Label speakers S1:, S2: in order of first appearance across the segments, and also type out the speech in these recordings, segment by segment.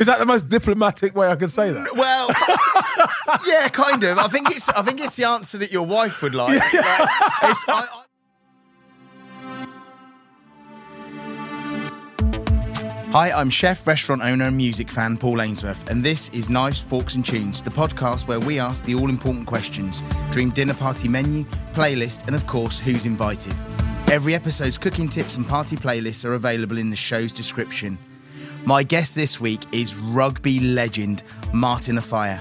S1: Is that the most diplomatic way I can say that?
S2: Well, yeah, kind of. I think it's. I think it's the answer that your wife would like. Like, it's- I- I- Hi, I'm chef, restaurant owner, and music fan Paul Ainsworth, and this is Knives, Forks and Tunes, the podcast where we ask the all important questions dream dinner party menu, playlist, and of course, who's invited. Every episode's cooking tips and party playlists are available in the show's description. My guest this week is rugby legend Martin Offiah.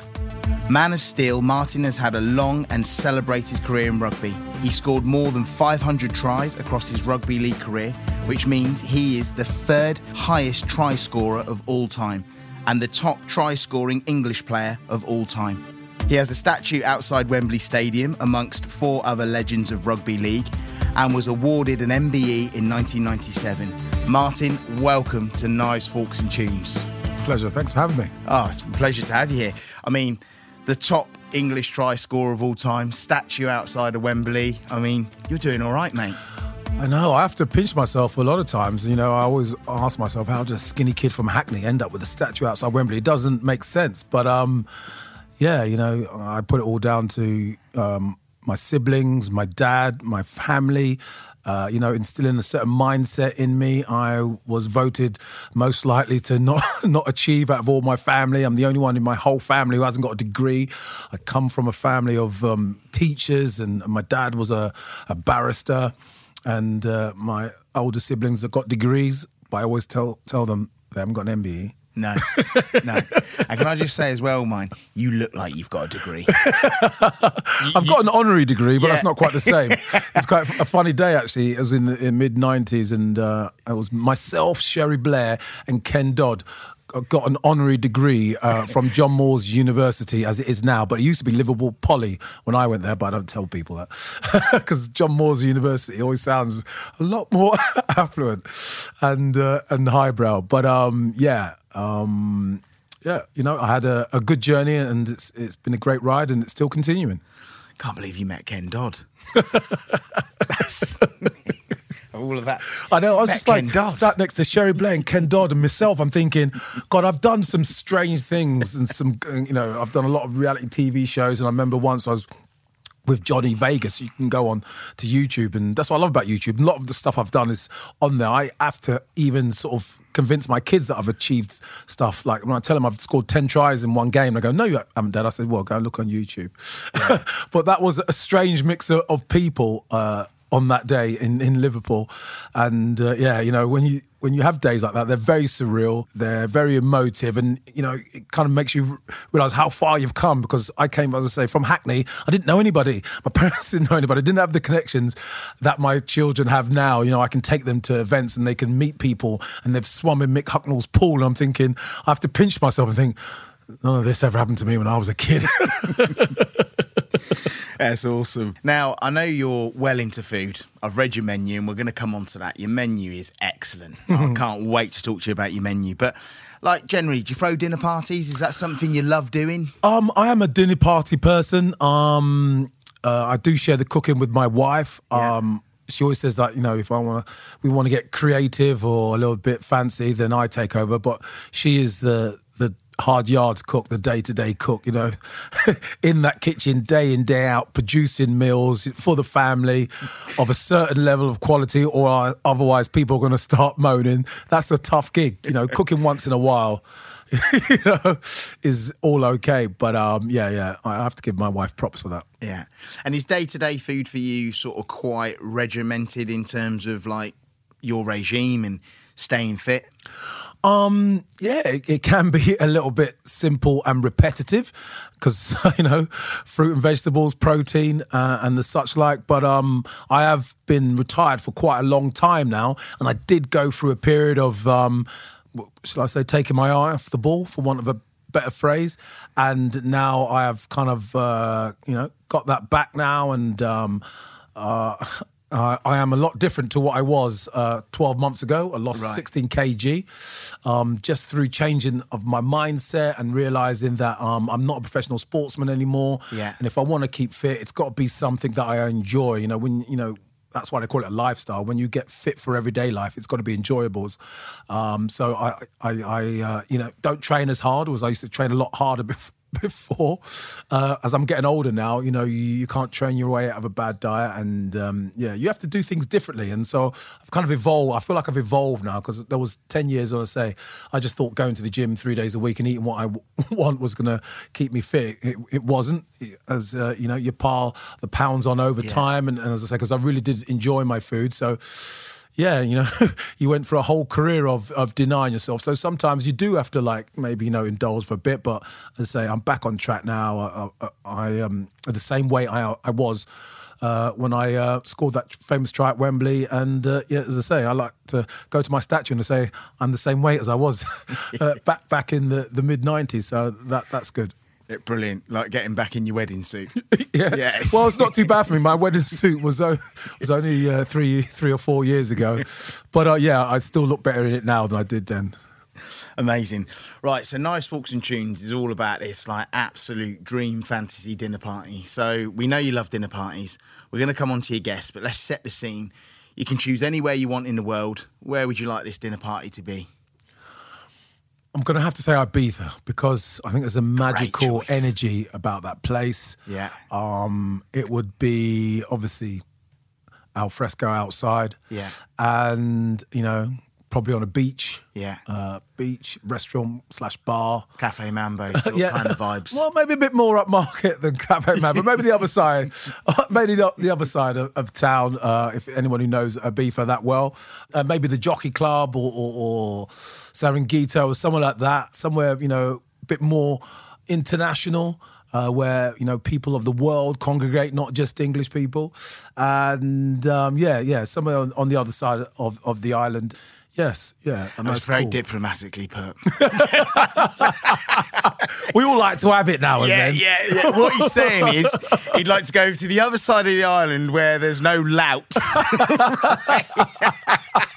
S2: Man of Steel, Martin has had a long and celebrated career in rugby. He scored more than 500 tries across his rugby league career, which means he is the third highest try scorer of all time and the top try scoring English player of all time. He has a statue outside Wembley Stadium amongst four other legends of rugby league and was awarded an MBE in 1997. Martin, welcome to Knives, Forks and Tunes.
S1: Pleasure. Thanks for having me.
S2: Oh, it's a pleasure to have you here. I mean, the top English try scorer of all time, statue outside of Wembley. I mean, you're doing all right, mate.
S1: I know. I have to pinch myself a lot of times. You know, I always ask myself, how did a skinny kid from Hackney end up with a statue outside Wembley? It doesn't make sense. But um, yeah, you know, I put it all down to um, my siblings, my dad, my family. Uh, you know, instilling a certain mindset in me. I was voted most likely to not not achieve out of all my family. I'm the only one in my whole family who hasn't got a degree. I come from a family of um, teachers, and my dad was a, a barrister, and uh, my older siblings have got degrees. But I always tell tell them they haven't got an. MBE.
S2: No, no. And can I just say as well, mine, you look like you've got a degree.
S1: I've got an honorary degree, but that's not quite the same. it's quite a funny day actually. It was in the mid '90s, and uh, it was myself, Cherie Blair, and Ken Dodd. Got an honorary degree uh, from John Moores University as it is now, but it used to be Liverpool Poly when I went there. But I don't tell people that because John Moores University always sounds a lot more affluent and uh, and highbrow. But um, yeah, um, yeah, you know, I had a, a good journey, and it's it's been a great ride, and it's still continuing.
S2: Can't believe you met Ken Dodd. All of that.
S1: I know. I was just like sat next to Cherie Blair and Ken Dodd and myself. I'm thinking, God, I've done some strange things and some, you know, I've done a lot of reality TV shows. And I remember once I was with Johnny Vegas. You can go on to YouTube, and that's what I love about YouTube. A lot of the stuff I've done is on there. I have to even sort of convince my kids that I've achieved stuff. Like when I tell them I've scored 10 tries in one game, they go, No, you haven't, Dad. I said, Well, go and look on YouTube. but that was a strange mix of, of people. Uh, on that day in, in Liverpool, and uh, yeah, you know when you when you have days like that, they're very surreal, they're very emotive, and you know it kind of makes you realize how far you've come. Because I came, as I say, from Hackney. I didn't know anybody. My parents didn't know anybody. I didn't have the connections that my children have now. You know, I can take them to events and they can meet people, and they've swum in Mick Hucknall's pool. And I'm thinking, I have to pinch myself and think. None of this ever happened to me when I was a kid.
S2: That's awesome. Now, I know you're well into food. I've read your menu and we're going to come on to that. Your menu is excellent. I can't wait to talk to you about your menu. But, like, generally, do you throw dinner parties? Is that something you love doing?
S1: Um, I am a dinner party person. Um, uh, I do share the cooking with my wife.
S2: Yeah.
S1: Um, she always says that you know if I want to, we want to get creative or a little bit fancy, then I take over. But she is the the hard yards cook, the day to day cook. You know, in that kitchen day in day out, producing meals for the family of a certain level of quality, or otherwise people are going to start moaning. That's a tough gig. You know, cooking once in a while. you know, is all okay. But um, yeah, yeah, I have to give my wife props for that.
S2: Yeah. And is day to day food for you sort of quite regimented in terms of like your regime and staying fit?
S1: Um, yeah, it, it can be a little bit simple and repetitive because you know fruit and vegetables, protein, uh, and the such like. But um, I have been retired for quite a long time now, and I did go through a period of um, shall I say, taking my eye off the ball, for want of a better phrase. And now I have kind of uh, you know got that back now, and um, uh, uh, I am a lot different to what I was uh, 12 months ago. I lost
S2: Right.
S1: 16 kg um, just through changing of my mindset and realizing that um, I'm not a professional sportsman anymore.
S2: Yeah.
S1: And if I want to keep fit, it's got to be something that I enjoy. You know, when you know. That's why they call it a lifestyle. When you get fit for everyday life, it's got to be enjoyable. Um, so I, I, I uh, you know, don't train as hard as I used to train a lot harder bef- before. Uh, as I'm getting older now, you know, you, you can't train your way out of a bad diet, and um, yeah, you have to do things differently. And so I've kind of evolved. I feel like I've evolved now because there was ten years, I say, I just thought going to the gym three days a week and eating what I w- want was going to keep me fit. It, it wasn't. As uh, you know, you pile the pounds on over time, and, and as I say, because I really did enjoy my food, so yeah, you know, you went for a whole career of of denying yourself. So sometimes you do have to like maybe you know indulge for a bit. But as I say, I'm back on track now. I, I, I um the same way I I was. Uh, when I uh, scored that famous try at Wembley, and uh, yeah, as I say, I like to go to my statue and say I'm the same weight as I was uh, back back in the, the mid '90s. So that that's good.
S2: Yeah, brilliant. Like getting back in your wedding suit.
S1: yeah.
S2: Yes.
S1: Well, it's not too bad for me. My wedding suit was o- was only uh, three three or four years ago, but uh, yeah, I still look better in it now than I did then.
S2: Amazing. Right, so Knives Forks and Tunes is all about this like absolute dream fantasy dinner party. So we know you love dinner parties. We're going to come on to your guests, but let's set the scene. You can choose anywhere you want in the world. Where would you like this dinner party to be?
S1: I'm going to have to say Ibiza because I think there's a magical energy about that place.
S2: Yeah.
S1: Um, it would be obviously al fresco outside.
S2: Yeah.
S1: And you know, probably on a beach.
S2: Yeah.
S1: Uh, beach restaurant slash bar.
S2: Cafe Mambo sort of kind of vibes.
S1: Well, maybe a bit more upmarket than Cafe Mambo. maybe the other side, maybe the, the other side of, of town. Uh, if anyone who knows Ibiza that well, uh, maybe the Jockey Club or, or, or or somewhere like that. Somewhere you know, a bit more international. Uh, where you know people of the world congregate, not just English people, and um, yeah, yeah, somewhere on, on the other side of, of the island. Yes, yeah, and
S2: That's very
S1: cool.
S2: diplomatically put.
S1: We all like to have it now and
S2: yeah,
S1: then.
S2: yeah, yeah. What he's saying is he'd like to go to the other side of the island where there's no louts.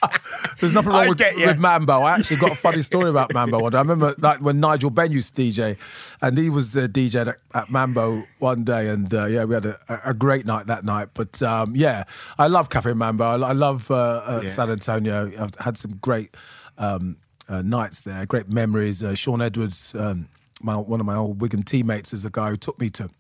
S1: There's nothing wrong with, with Mambo. I actually got a funny story about Mambo. one day. I remember like when Nigel Benn used to DJ, and he was the DJ at, at Mambo one day, and uh, yeah, we had a, a great night that night. But um, yeah, I love Cafe Mambo. I, I love uh, uh. San Antonio. I've had some great um, uh, nights there, great memories. Uh, Shaun Edwards, um, my, one of my old Wigan teammates, is a guy who took me to.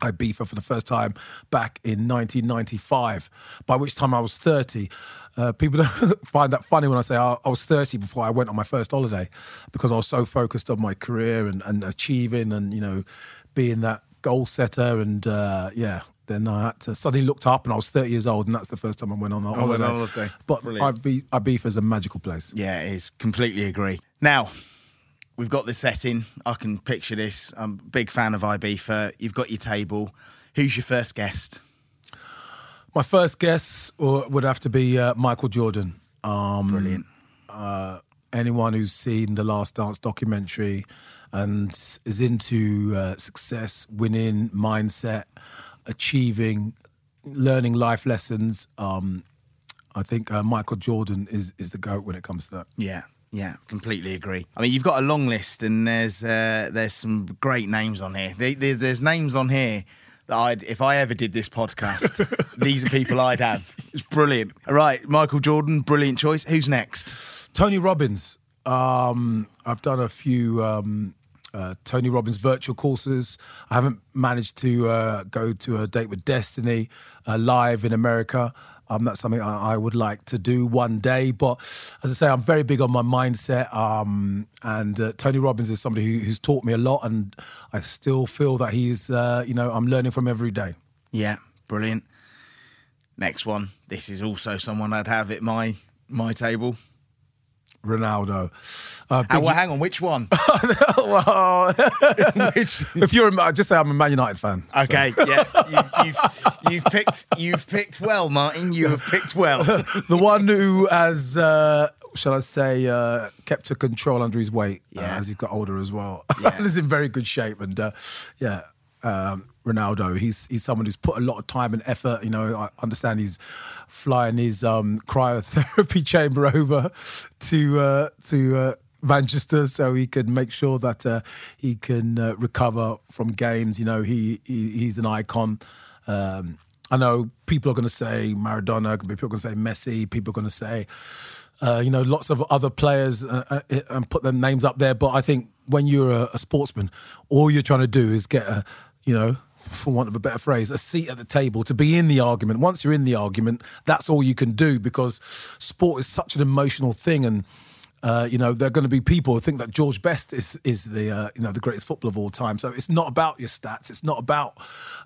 S1: Ibiza for the first time back in 1995, by which time I was 30. Uh, people don't find that funny when I say I, I was 30 before I went on my first holiday because I was so focused on my career and, and achieving and, you know, being that goal setter. And uh, yeah, then I had to suddenly looked up and I was 30 years old, and that's the first time I went on a
S2: went
S1: holiday.
S2: on holiday.
S1: But
S2: Brilliant.
S1: Ibiza is a magical place.
S2: Yeah, it is. Completely agree. Now, we've got the setting. I can picture this. I'm a big fan of Ibiza. You've got your table. Who's your first guest?
S1: My first guess uh, would have to be uh, Michael Jordan. Um,
S2: Brilliant.
S1: uh, anyone who's seen the Last Dance documentary and is into uh, success, winning, mindset, achieving, learning life lessons, um, I think uh, Michael Jordan is is the goat when it comes to that.
S2: Yeah, yeah, completely agree. I mean, you've got a long list, and there's uh, there's some great names on here. There- there- There's names on here that I'd, if I ever did this podcast, these are people I'd have. It's brilliant. All right, Michael Jordan, brilliant choice. Who's next?
S1: Tony Robbins. Um, I've done a few um, uh, Tony Robbins virtual courses. I haven't managed to uh, go to a date with Destiny uh, live in America. Um, that's something I, I would like to do one day. But as I say, I'm very big on my mindset. Um, and uh, Tony Robbins is somebody who, who's taught me a lot, and I still feel that he's, uh, you know, I'm learning from every day.
S2: Yeah, brilliant. Next one. This is also someone I'd have at my my table.
S1: Ronaldo. Uh, big-
S2: well, hang on, which one?
S1: well,
S2: which?
S1: if you're, a, just say I'm a Man United fan.
S2: Okay, yeah, you've, you've, you've picked you've picked well, Martin. You have picked well.
S1: the one who has, uh, shall I say, uh, kept a control under his weight uh,
S2: Yeah.
S1: as he got older as well.
S2: Yeah.
S1: He's in very good shape, and uh, yeah. Um, Ronaldo, he's he's someone who's put a lot of time and effort. You know, I understand he's flying his um, cryotherapy chamber over to uh, to uh, Manchester so he can make sure that uh, he can uh, recover from games. You know, he, he he's an icon. Um, I know people are going to say Maradona, people are going to say Messi, people are going to say, uh, you know, lots of other players uh, uh, and put their names up there. But I think when you're a, a sportsman, all you're trying to do is get a, you know, for want of a better phrase, a seat at the table to be in the argument. Once you're in the argument, that's all you can do because sport is such an emotional thing and. Uh, you know, there are going to be people who think that George Best is is the uh, you know the greatest footballer of all time. So it's not about your stats. It's not about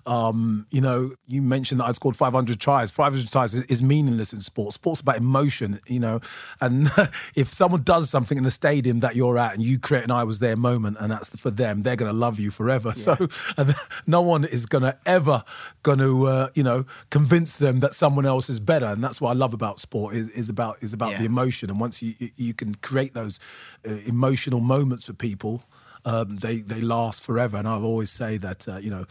S1: um, you know. You mentioned that I'd scored 500 tries. 500 tries is, is meaningless in sport. Sport's about emotion. You know, and if someone does something in the stadium that you're at and you create an "I was there" moment, and that's for them, they're going to love you forever. So and no one is going to ever going to uh, you know convince them that someone else is better. And that's what I love about sport is is about is about
S2: Yeah.
S1: the emotion. And once you you- you can create those uh, emotional moments for people, um, they they last forever. And I've always say that uh, you know.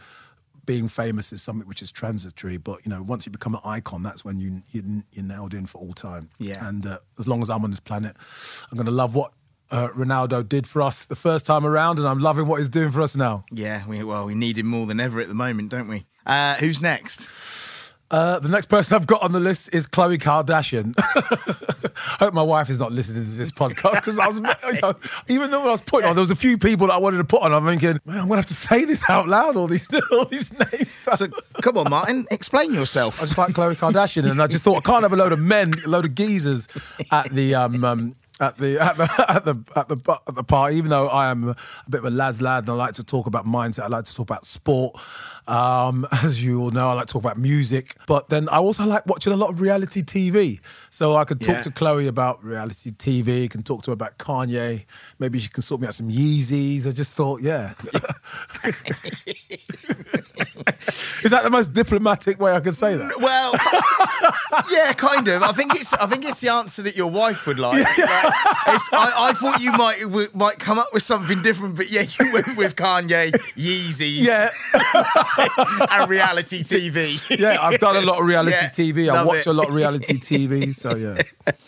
S1: Being famous is something which is transitory, but you know, once you become an icon, that's when you you you're nailed in for all time.
S2: Yeah.
S1: And uh, as long as I'm on this planet, I'm going to love what uh, Ronaldo did for us the first time around, and I'm loving what he's doing for us now.
S2: Yeah, we, well, we need him more than ever at the moment, don't we? Uh, who's next?
S1: Uh, the next person I've got on the list is Khloe Kardashian. I hope my wife is not listening to this podcast because I was, you know, even though when I was putting on, there was a few people that I wanted to put on. I'm thinking, man, I'm gonna have to say this out loud. All these, all these names.
S2: So, come on, Martin, explain yourself.
S1: I just like Khloe Kardashian, and I just thought I can't have a load of men, a load of geezers at the um, um at the at the at the at the at the party. Even though I am a bit of a lad's lad, and I like to talk about mindset, I like to talk about sport. Um, as you all know, I like to talk about music, but then I also like watching a lot of reality TV. So I could talk
S2: Yeah.
S1: to Khloe about reality TV, can talk to her about Kanye. Maybe she can sort me out some Yeezys. I just thought, yeah. Is that the most diplomatic way I could say that?
S2: Well, yeah, kind of. I think it's. I think it's the answer that your wife would like. Like, it's- I, I thought you might w- might come up with something different, but yeah, you went with Kanye, Yeezys,
S1: Yeah.
S2: and reality TV.
S1: yeah, I've done a lot of reality
S2: Yeah,
S1: TV. I watch
S2: it.
S1: a lot of reality TV. So yeah.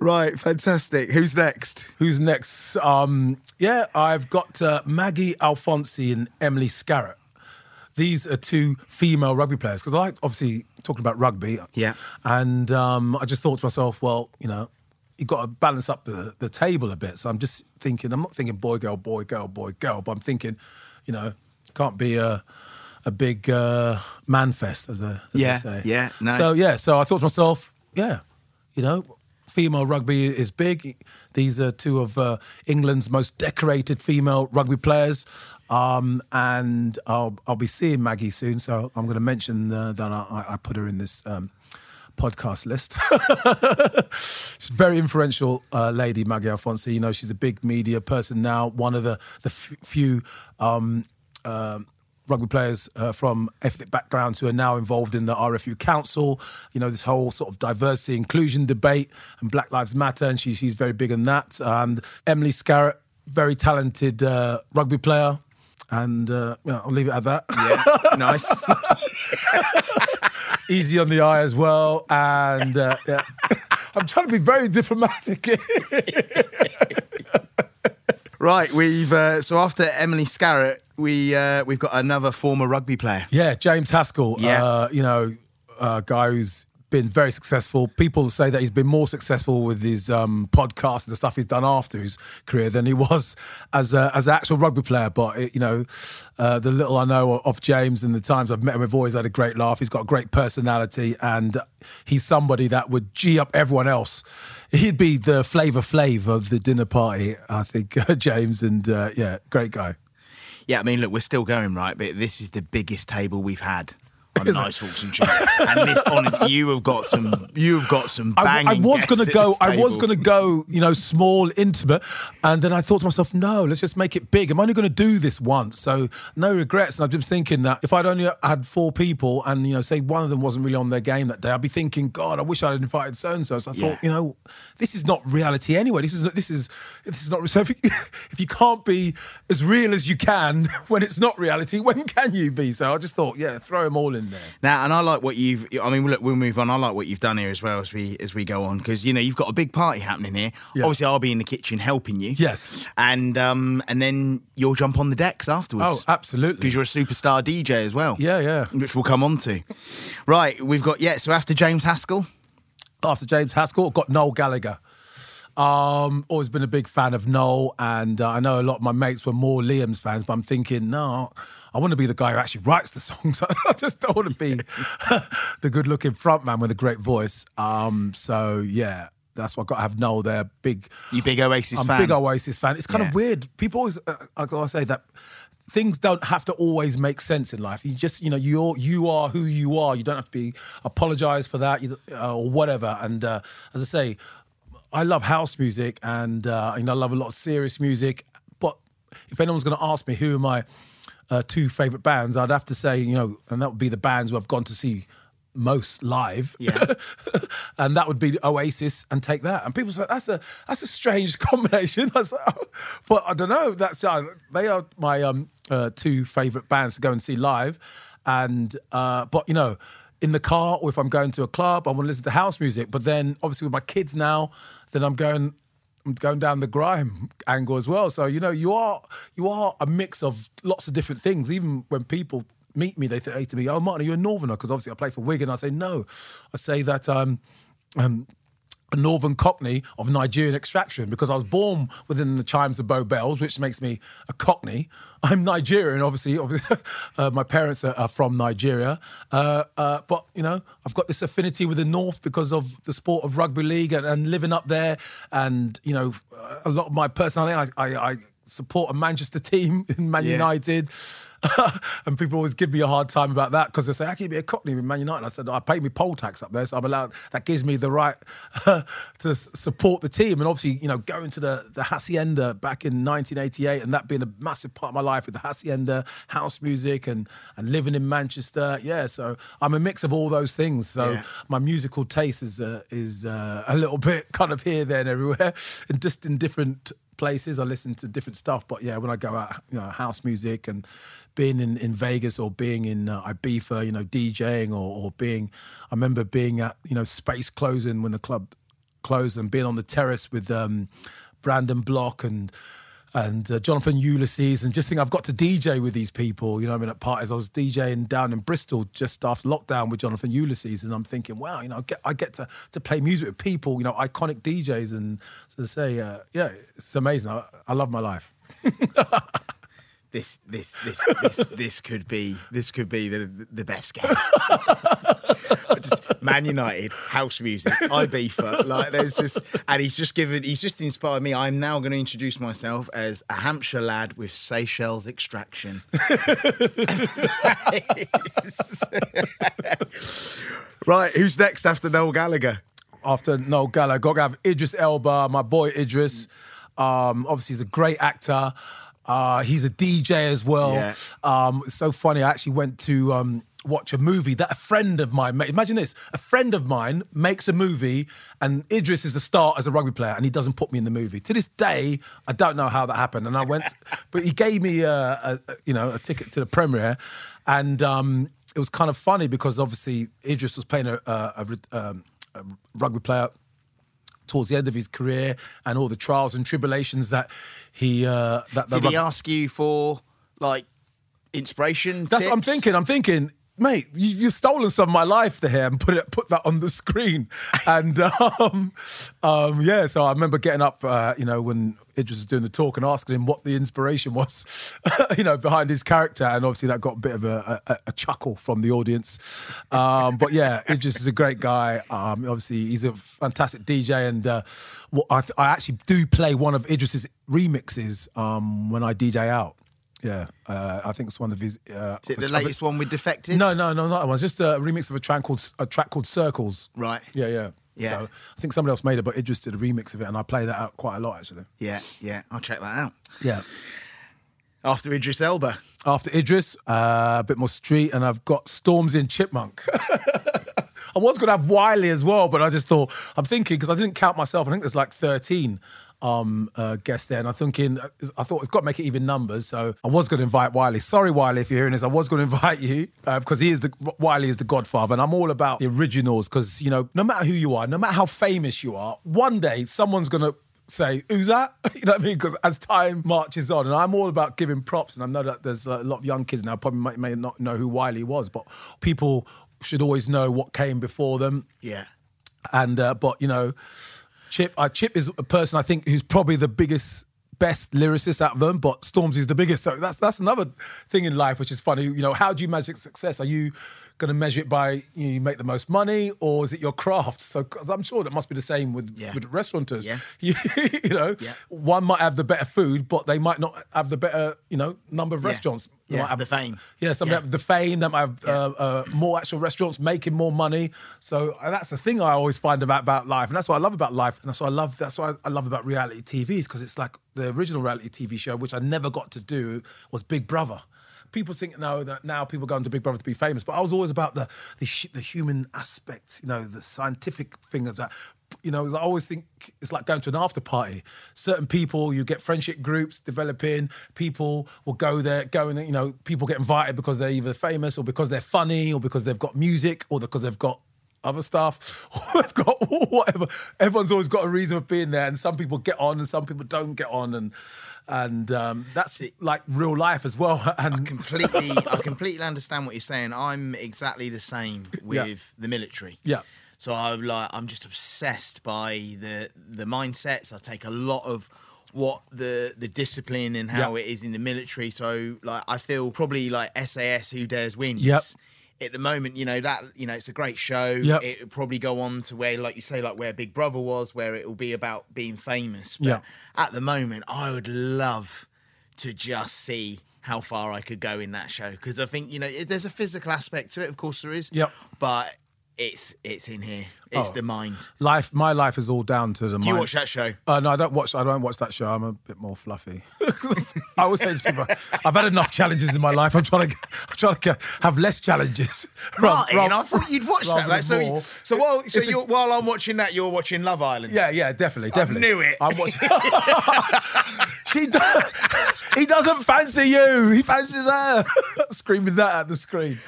S2: Right, fantastic. Who's next?
S1: Who's next? Um, yeah, I've got uh, Maggie Alfonsi and Emily Scarratt. These are two female rugby players because I like obviously talking about rugby.
S2: Yeah.
S1: And um, I just thought to myself, well, you know, you've got to balance up the, the table a bit. So I'm just thinking, I'm not thinking boy, girl, boy, girl, boy, girl, but I'm thinking, you know, can't be a a big uh, man fest, as, a, as
S2: Yeah,
S1: they say.
S2: yeah, no.
S1: So yeah, so I thought to myself, yeah, you know, female rugby is big. These are two of uh, England's most decorated female rugby players. Um, and I'll, I'll be seeing Maggie soon, so I'm going to mention uh, that I, I put her in this um, podcast list. she's a very influential uh, lady, Maggie Alfonsi. You know, she's a big media person now, one of the, the f- few um, um, rugby players uh, from ethnic backgrounds who are now involved in the RFU Council. You know, this whole sort of diversity inclusion debate and Black Lives Matter, and she, she's very big in that. And Emily Scarratt, very talented uh, rugby player. And uh, yeah, I'll leave it at that.
S2: Yeah, nice.
S1: Easy on the eye as well. And uh, yeah. I'm trying to be very diplomatic.
S2: Right, we've uh, so after Emily Scarratt, we uh, we've got another former rugby player.
S1: Yeah, James Haskell.
S2: Yeah.
S1: Uh, you know, a guy who's been very successful. People say that he's been more successful with his um, podcast and the stuff he's done after his career than he was as a, as an actual rugby player. But it, you know, uh, the little I know of James and the times I've met him, I've always had a great laugh. He's got a great personality, and he's somebody that would g up everyone else. He'd be the Flavor Flav of the dinner party, I think, James. And uh, yeah, great guy.
S2: Yeah, I mean, look, we're still going right, but this is the biggest table we've had on Knives Forks and Tunes. and this, on you have got some, you have got some
S1: I,
S2: banging.
S1: I was gonna go. I was gonna go. You know, small, intimate, and then I thought to myself, no, let's just make it big. I'm only going to do this once, so no regrets. And I've been thinking that if I'd only had four people, and you know, say one of them wasn't really on their game that day, I'd be thinking, God, I wish I'd invited so and so. So I
S2: Yeah.
S1: thought, you know, this is not reality anyway. This is this is this is not. So if you, if you can't be as real as you can when it's not reality, when can you be? So I just thought, yeah, throw them all in there.
S2: Now, and I like what you've. I mean, look, we'll move on. I like what you've done here as well as we as we go on because you know you've got a big party happening here.
S1: Yeah.
S2: Obviously, I'll be in the kitchen helping you.
S1: Yes.
S2: and um, and then you'll jump on the decks afterwards.
S1: Oh, absolutely.
S2: because you're a superstar DJ as well.
S1: Yeah, yeah.
S2: which we'll come on to. right, we've got yeah. So after James Haskell,
S1: after James Haskell, got Noel Gallagher. Um, always been a big fan of Noel, and uh, I know a lot of my mates were more Liam's fans, but I'm thinking, no, I want to be the guy who actually writes the songs. I just don't want to be the good-looking frontman with a great voice. Um, so yeah, that's why I got to have Noel there. Big,
S2: you big Oasis
S1: I'm
S2: fan.
S1: big Oasis fan. It's kind
S2: Yeah.
S1: of weird. People always, uh, I gotta say that things don't have to always make sense in life. You just, you know, you're you are who you are. You don't have to be apologize for that you, uh, or whatever. And uh, as I say, I love house music, and uh, you know, I love a lot of serious music. But if anyone's going to ask me who am my uh, two favorite bands, I'd have to say, you know, and that would be the bands who I've gone to see most live.
S2: Yeah.
S1: and that would be Oasis and take that. And people say that's a that's a strange combination. I like, oh, but I don't know. That's uh, they are my um, uh, two favorite bands to go and see live. And uh, but you know, in the car or if I'm going to a club, I want to listen to house music. But then obviously with my kids now, then I'm going. Going down the grime angle as well. So you know, you are you are a mix of lots of different things. Even when people meet me, they say to me, "Oh, Martin, are you a Northerner?" Because obviously I play for Wigan. I say no. I say that um, um, a Northern Cockney of Nigerian extraction because I was born within the chimes of Bow Bells, which makes me a Cockney. I'm Nigerian, obviously. uh, my parents are, are from Nigeria, uh, uh, but you know I've got this affinity with the North because of the sport of rugby league and, and living up there, and you know a lot of my personality. I, I, I support a Manchester team in Man
S2: Yeah.
S1: United. and people always give me a hard time about that because they say, I can you be a Cockney with Man United?" I said, "I pay me poll tax up there, so I'm allowed. That gives me the right to support the team." And obviously, you know, going to the the hacienda back in 1988, and that being a massive part of my life with the hacienda, house music, and and living in Manchester. Yeah, so I'm a mix of all those things. So
S2: Yeah.
S1: my musical taste is uh, is uh, a little bit kind of here, there, and everywhere, and just in different places. I listen to different stuff, but yeah, when I go out, you know, house music and being in, in Vegas or being in uh, Ibiza, you know, DJing or, or being, I remember being at, you know, Space closing when the club closed and being on the terrace with um, Brandon Block and and uh, Jonathan Ulysses and just think I've got to DJ with these people. You know, I mean, at parties I was DJing down in Bristol just after lockdown with Jonathan Ulysses, and I'm thinking, wow, you know, I get I get to to play music with people, you know, iconic DJs, and so to say, uh, yeah, it's amazing. I, I love my life.
S2: this this this this this could be this could be the the best guest. just Man United, house music, Ibiza, like there's just, and he's just given, he's just inspired me. I'm now going to introduce myself as a Hampshire lad with Seychelles extraction. right, who's next after Noel Gallagher?
S1: after Noel Gallagher. Got to have Idris Elba, my boy Idris. Um, obviously, he's a great actor. Uh, he's a DJ as well.
S2: Yeah.
S1: Um, it's so funny. I actually went to um, watch a movie that a friend of mine made. Imagine this: a friend of mine makes a movie, and Idris is a star as a rugby player, and he doesn't put me in the movie. To this day, I don't know how that happened. And I went, but he gave me a, a, you know a ticket to the premiere, and um, it was kind of funny because obviously Idris was playing a, a, a, um, a rugby player towards the end of his career and all the trials and tribulations that he uh, that
S2: Did he ask you for like inspiration?
S1: That's what I'm thinking. I'm thinking, mate, you, you've stolen some of my life there and put it put that on the screen. And um, um, yeah, so I remember getting up, uh, you know, when Idris was doing the talk and asking him what the inspiration was, you know, behind his character, and obviously that got a bit of a, a, a chuckle from the audience. Um, but yeah, Idris is a great guy. Um, obviously, he's a fantastic DJ, and uh, I, I actually do play one of Idris's remixes um, when I DJ out. Yeah, uh, I think it's one of his. Uh,
S2: Is it the latest one with Defected?
S1: No, no, no, not that one. It's just a remix of a track called a track called Circles.
S2: Right.
S1: Yeah, yeah,
S2: Yeah.
S1: So I think somebody else made it, but Idris did a remix of it, and I play that out quite a lot actually.
S2: Yeah, yeah. I'll check that out.
S1: Yeah.
S2: After Idris Elba.
S1: After Idris, uh, a bit more street, and I've got Storms in Chipmunk. I was going to have Wiley as well, but I just thought, I'm thinking, because I didn't count myself, I think there's like 13 um, uh, guests there, and I'm thinking, uh, I thought it's got to make it even numbers, so I was going to invite Wiley. Sorry, Wiley, if you're hearing this, I was going to invite you, uh, because he is the, Wiley is the godfather, and I'm all about the originals, because, you know, no matter who you are, no matter how famous you are, one day someone's going to say, who's that? You know what I mean? Because as time marches on, and I'm all about giving props, and I know that there's a lot of young kids now probably may, may not know who Wiley was, but people should always know what came before them.
S2: Yeah.
S1: And uh, but you know, Chip, uh, Chip is a person I think who's probably the biggest. Best lyricist out of them, but Storms is the biggest. So that's that's another thing in life which is funny. You know, how do you measure success? Are you going to measure it by you, know, you make the most money, or is it your craft? So, because I'm sure that must be the same with
S2: Yeah.
S1: with restaurateurs.
S2: Yeah.
S1: You, you know,
S2: Yeah.
S1: one might have the better food, but they might not have the better, you know, number of restaurants. They
S2: Yeah,
S1: might have
S2: the fame.
S1: Yeah, some
S2: Yeah.
S1: have the fame. They might have uh, uh, more actual restaurants making more money. So and that's the thing I always find about about life, and that's what I love about life, and that's what I love. That's what I love about reality TV is because it's like the original reality TV show, which I never got to do, was Big Brother. People think now that now people go into Big Brother to be famous, but I was always about the the, the human aspects, you know, the scientific thing of that. You know, I always think it's like going to an after party. Certain people, you get friendship groups developing. People will go there, go and you know, people get invited because they're either famous or because they're funny or because they've got music or because they've got other stuff they've got whatever. Everyone's always got a reason for being there, and some people get on and some people don't get on, and and um, that's like real life as well. And
S2: completely I completely understand what you're saying. I'm exactly the same with
S1: Yeah.
S2: the military.
S1: Yeah.
S2: So I'm like I'm just obsessed by the the mindsets. I take a lot of what the the discipline and how
S1: Yeah.
S2: it is in the military. So like I feel probably like SAS Who Dares Wins.
S1: Yep.
S2: At the moment, you know that you know it's a great show.
S1: Yep.
S2: It would probably go on to where, like you say, like where Big Brother was, where it will be about being famous. But
S1: Yeah.
S2: at the moment, I would love to just see how far I could go in that show because I think you know it- there's a physical aspect to it. Of course, there is.
S1: Yep.
S2: But it's it's in here. It's
S1: Oh.
S2: the mind.
S1: life, my life is all down to the.
S2: Do you watch that show?
S1: Uh, no, I don't watch. I don't watch that show. I'm a bit more fluffy. I always say to people, I've had enough challenges in my life. I'm trying to, I'm trying to have less challenges.
S2: Martin,
S1: Rather-
S2: I thought you'd watch that. Like, so, you- so while so
S1: a-
S2: while I'm watching that, you're watching Love Island.
S1: Yeah, yeah, definitely, definitely.
S2: I knew it.
S1: I'm watching. she does. He doesn't fancy you. He fancies her. Screaming that at the screen.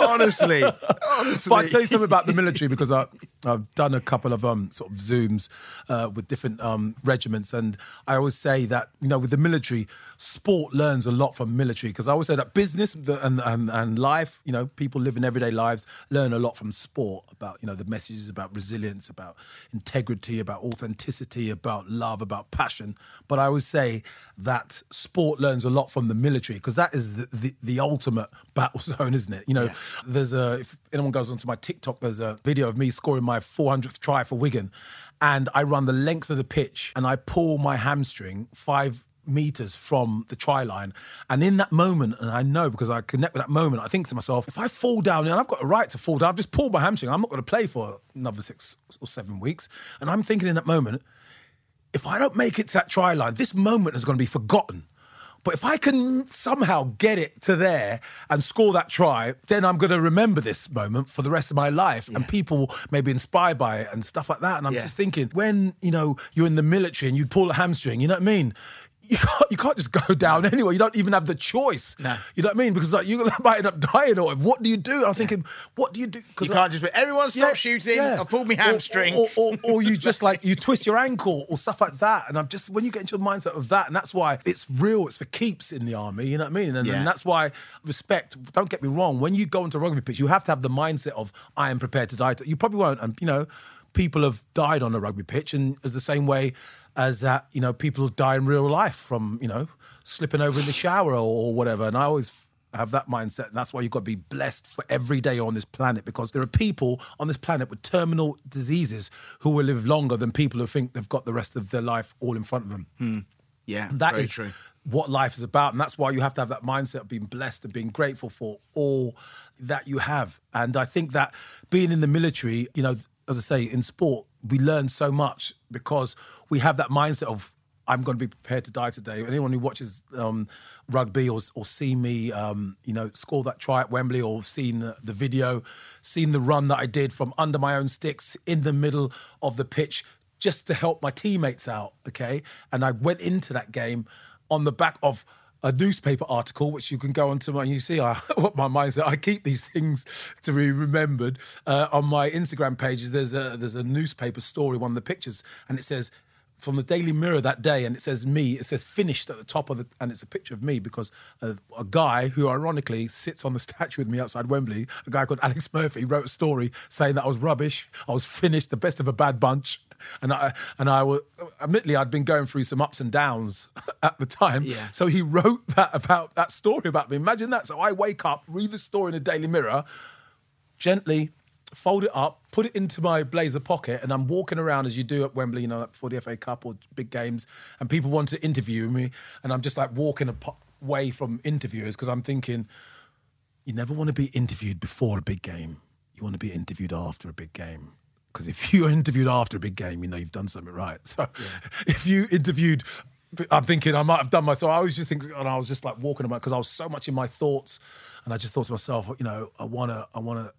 S2: honestly, honestly.
S1: But I tell you something about the military because I, I've done a couple of um, sort of zooms uh, with different um, regiments, and I always say that you know with the military, sport learns a lot from military because I always say that business and, and and life, you know, people living everyday lives learn a lot from sport about you know the messages about resilience, about integrity, about authenticity, about love, about passion. But I always say that sport learns a lot from the military because that is the, the, the ultimate battle zone, isn't it? You know, there's a if anyone goes onto my TikTok, there's a video of me scoring my 400th try for Wigan, and I run the length of the pitch and I pull my hamstring five meters from the try line. And in that moment, and I know because I connect with that moment, I think to myself, if I fall down, and I've got a right to fall down, I've just pulled my hamstring. I'm not going to play for another six or seven weeks. And I'm thinking in that moment, if I don't make it to that try line, this moment is going to be forgotten. But if I can somehow get it to there and score that try, then I'm going to remember this moment for the rest of my life. And people may be inspired by it and stuff like that. And I'm
S2: Yeah.
S1: just thinking, when you know you're in the military and you pull a hamstring, you know what I mean? You can't, you can't just go down anyway. You don't even have the choice.
S2: No.
S1: You know what I mean? Because like you might end up dying or what do you do? I'm thinking, what do you do?
S2: you
S1: like-
S2: can't just be everyone stop shooting. I pulled my
S1: or-
S2: hamstring.
S1: Or, or, or, you just like you twist your ankle or stuff like that. And I'm just when you get into the mindset of that, and that's why it's real. It's for keeps in the army. You know what I mean? And,
S2: Yeah.
S1: and that's why respect. Don't get me wrong. When you go into a rugby pitch, you have to have the mindset of I am prepared to die. You probably won't. And you know, people have died on a rugby pitch, and it's the same way as that. You know, people die in real life from you know slipping over in the shower or, or whatever. And I always have that mindset. And that's why you've got to be blessed for every day on this planet because there are people on this planet with terminal diseases who will live longer than people who think they've got the rest of their life all in front of them. Hmm.
S2: yeah,
S1: That is
S2: true.
S1: what life is about. And that's why you have to have that mindset of being blessed and being grateful for all that you have. And I think that being in the military, you know, as I say, in sport, we learn so much because we have that mindset of I'm going to be prepared to die today. Anyone who watches um, rugby or, or seen me, um, you know, score that try at Wembley or seen the, the video, seen the run that I did from under my own sticks in the middle of the pitch just to help my teammates out, okay? And I went into that game on the back of a newspaper article, which you can go onto my, you see I, what my mindset. I keep these things to be remembered. Uh, on my Instagram pages, there's a there's a newspaper story, one of the pictures, and it says from the Daily Mirror that day, and it says me. It says finished at the top of the, and it's a picture of me because a, a, guy who ironically sits on the statue with me outside Wembley, a guy called Alex Murphy, wrote a story saying that I was rubbish. I was finished, the best of a bad bunch, and I and I was admittedly I'd been going through some ups and downs at the time.
S2: Yeah.
S1: So he wrote that about that story about me. Imagine that. So I wake up, read the story in the Daily Mirror, gently fold it up, put it into my blazer pocket, and I'm walking around as you do at Wembley, you know, for the FA Cup or big games, and people want to interview me, and I'm just like walking away from interviewers because I'm thinking, you never want to be interviewed before a big game. You want to be interviewed after a big game. Because if you're interviewed after a big game, you know you've done something right. So yeah. if you interviewed I'm thinking I might have done myself. I always just think, and I was just like walking about because I was so much in my thoughts, and I just thought to myself, you know, I wanna, I wanna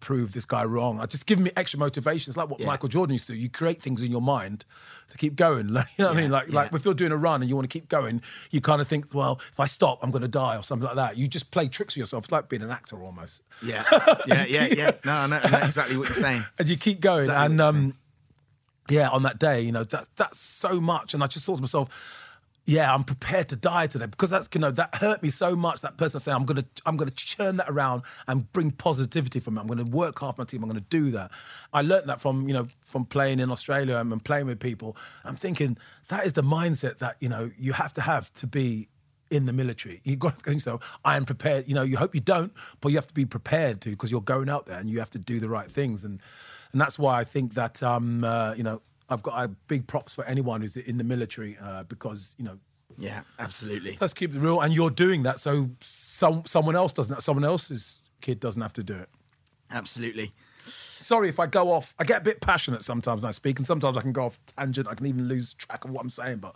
S1: prove this guy wrong. I just give me extra motivation. It's like what yeah. Michael Jordan used to do. You create things in your mind to keep going. Like, you know what yeah, I mean? Like, yeah. like if you're doing a run and you want to keep going, you kind of think, well, if I stop, I'm going to die or something like that. You just play tricks with yourself. It's like being an actor almost.
S2: Yeah, yeah, yeah, yeah. No, I know, I know exactly what you're saying.
S1: and you keep going. Exactly and um, yeah, on that day, you know, that that's so much. And I just thought to myself yeah, I'm prepared to die today because that's you know that hurt me so much. That person saying I'm gonna I'm gonna churn that around and bring positivity from it. I'm gonna work for my team. I'm gonna do that. I learned that from you know from playing in Australia and playing with people. I'm thinking that is the mindset that you know you have to have to be in the military. You got to think so. I am prepared. You know, you hope you don't, but you have to be prepared to because you're going out there and you have to do the right things. And and that's why I think that um, uh, you know I've got a big props for anyone who's in the military uh, because you know.
S2: Yeah, absolutely.
S1: Let's keep it real, and you're doing that, so some someone else doesn't. Someone else's kid doesn't have to do it.
S2: Absolutely.
S1: Sorry if I go off. I get a bit passionate sometimes when I speak, and sometimes I can go off tangent. I can even lose track of what I'm saying. But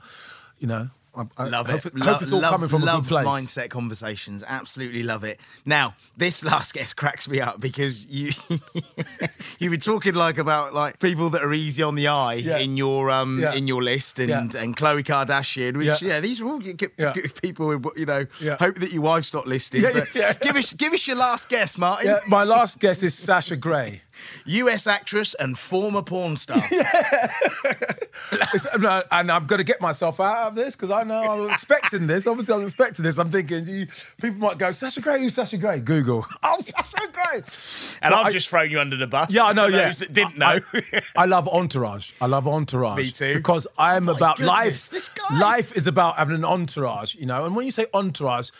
S1: you know, I, I
S2: love
S1: hope
S2: it.
S1: hope it's all
S2: love,
S1: coming from
S2: love
S1: a good place.
S2: Mindset conversations, absolutely love it. Now, this last guest cracks me up because you you were talking like about like people that are easy on the eye
S1: Yeah.
S2: in your um
S1: Yeah.
S2: in your list, and
S1: Yeah.
S2: and Khloe Kardashian, which
S1: Yeah.
S2: these are all good, good people. Who, you know, hope that your wife's not listening.
S1: Yeah,
S2: but
S1: yeah.
S2: Give us give us your last guess, Martin.
S1: My last guess is Sasha Grey.
S2: U.S. actress and former porn star.
S1: It's- no, and I'm going to get myself out of this because I know I was expecting this. Obviously, I was expecting this. I'm thinking you, people might go, Sasha Grey, who's Sasha Grey? Google. Oh, Sasha Grey.
S2: And I'm just throwing you under the bus.
S1: Yeah, I know.
S2: for
S1: Yeah,
S2: that didn't know.
S1: I, I love Entourage. I love Entourage.
S2: Me too.
S1: Because I am
S2: Oh
S1: about
S2: goodness,
S1: life.
S2: this guy.
S1: Life is about having an entourage, you know. And when you say entourage,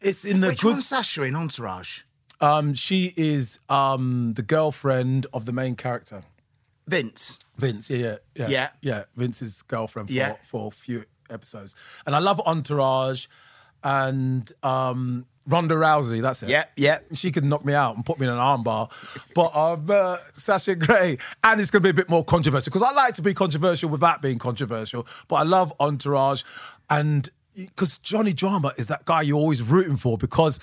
S1: it's in the
S2: Which
S1: good.
S2: one's Sasha in Entourage?
S1: Um, she is um the girlfriend of the main character,
S2: Vince.
S1: Vince. Yeah, yeah, yeah,
S2: Yeah.
S1: yeah. Vince's girlfriend for
S2: Yeah.
S1: for a few episodes, and I love Entourage, and um Ronda Rousey. That's it.
S2: Yeah, yeah.
S1: She could knock me out and put me in an armbar, but um, uh, Sasha Grey, and it's going to be a bit more controversial because I like to be controversial without being controversial. But I love Entourage, and because Johnny Drama is that guy you're always rooting for because,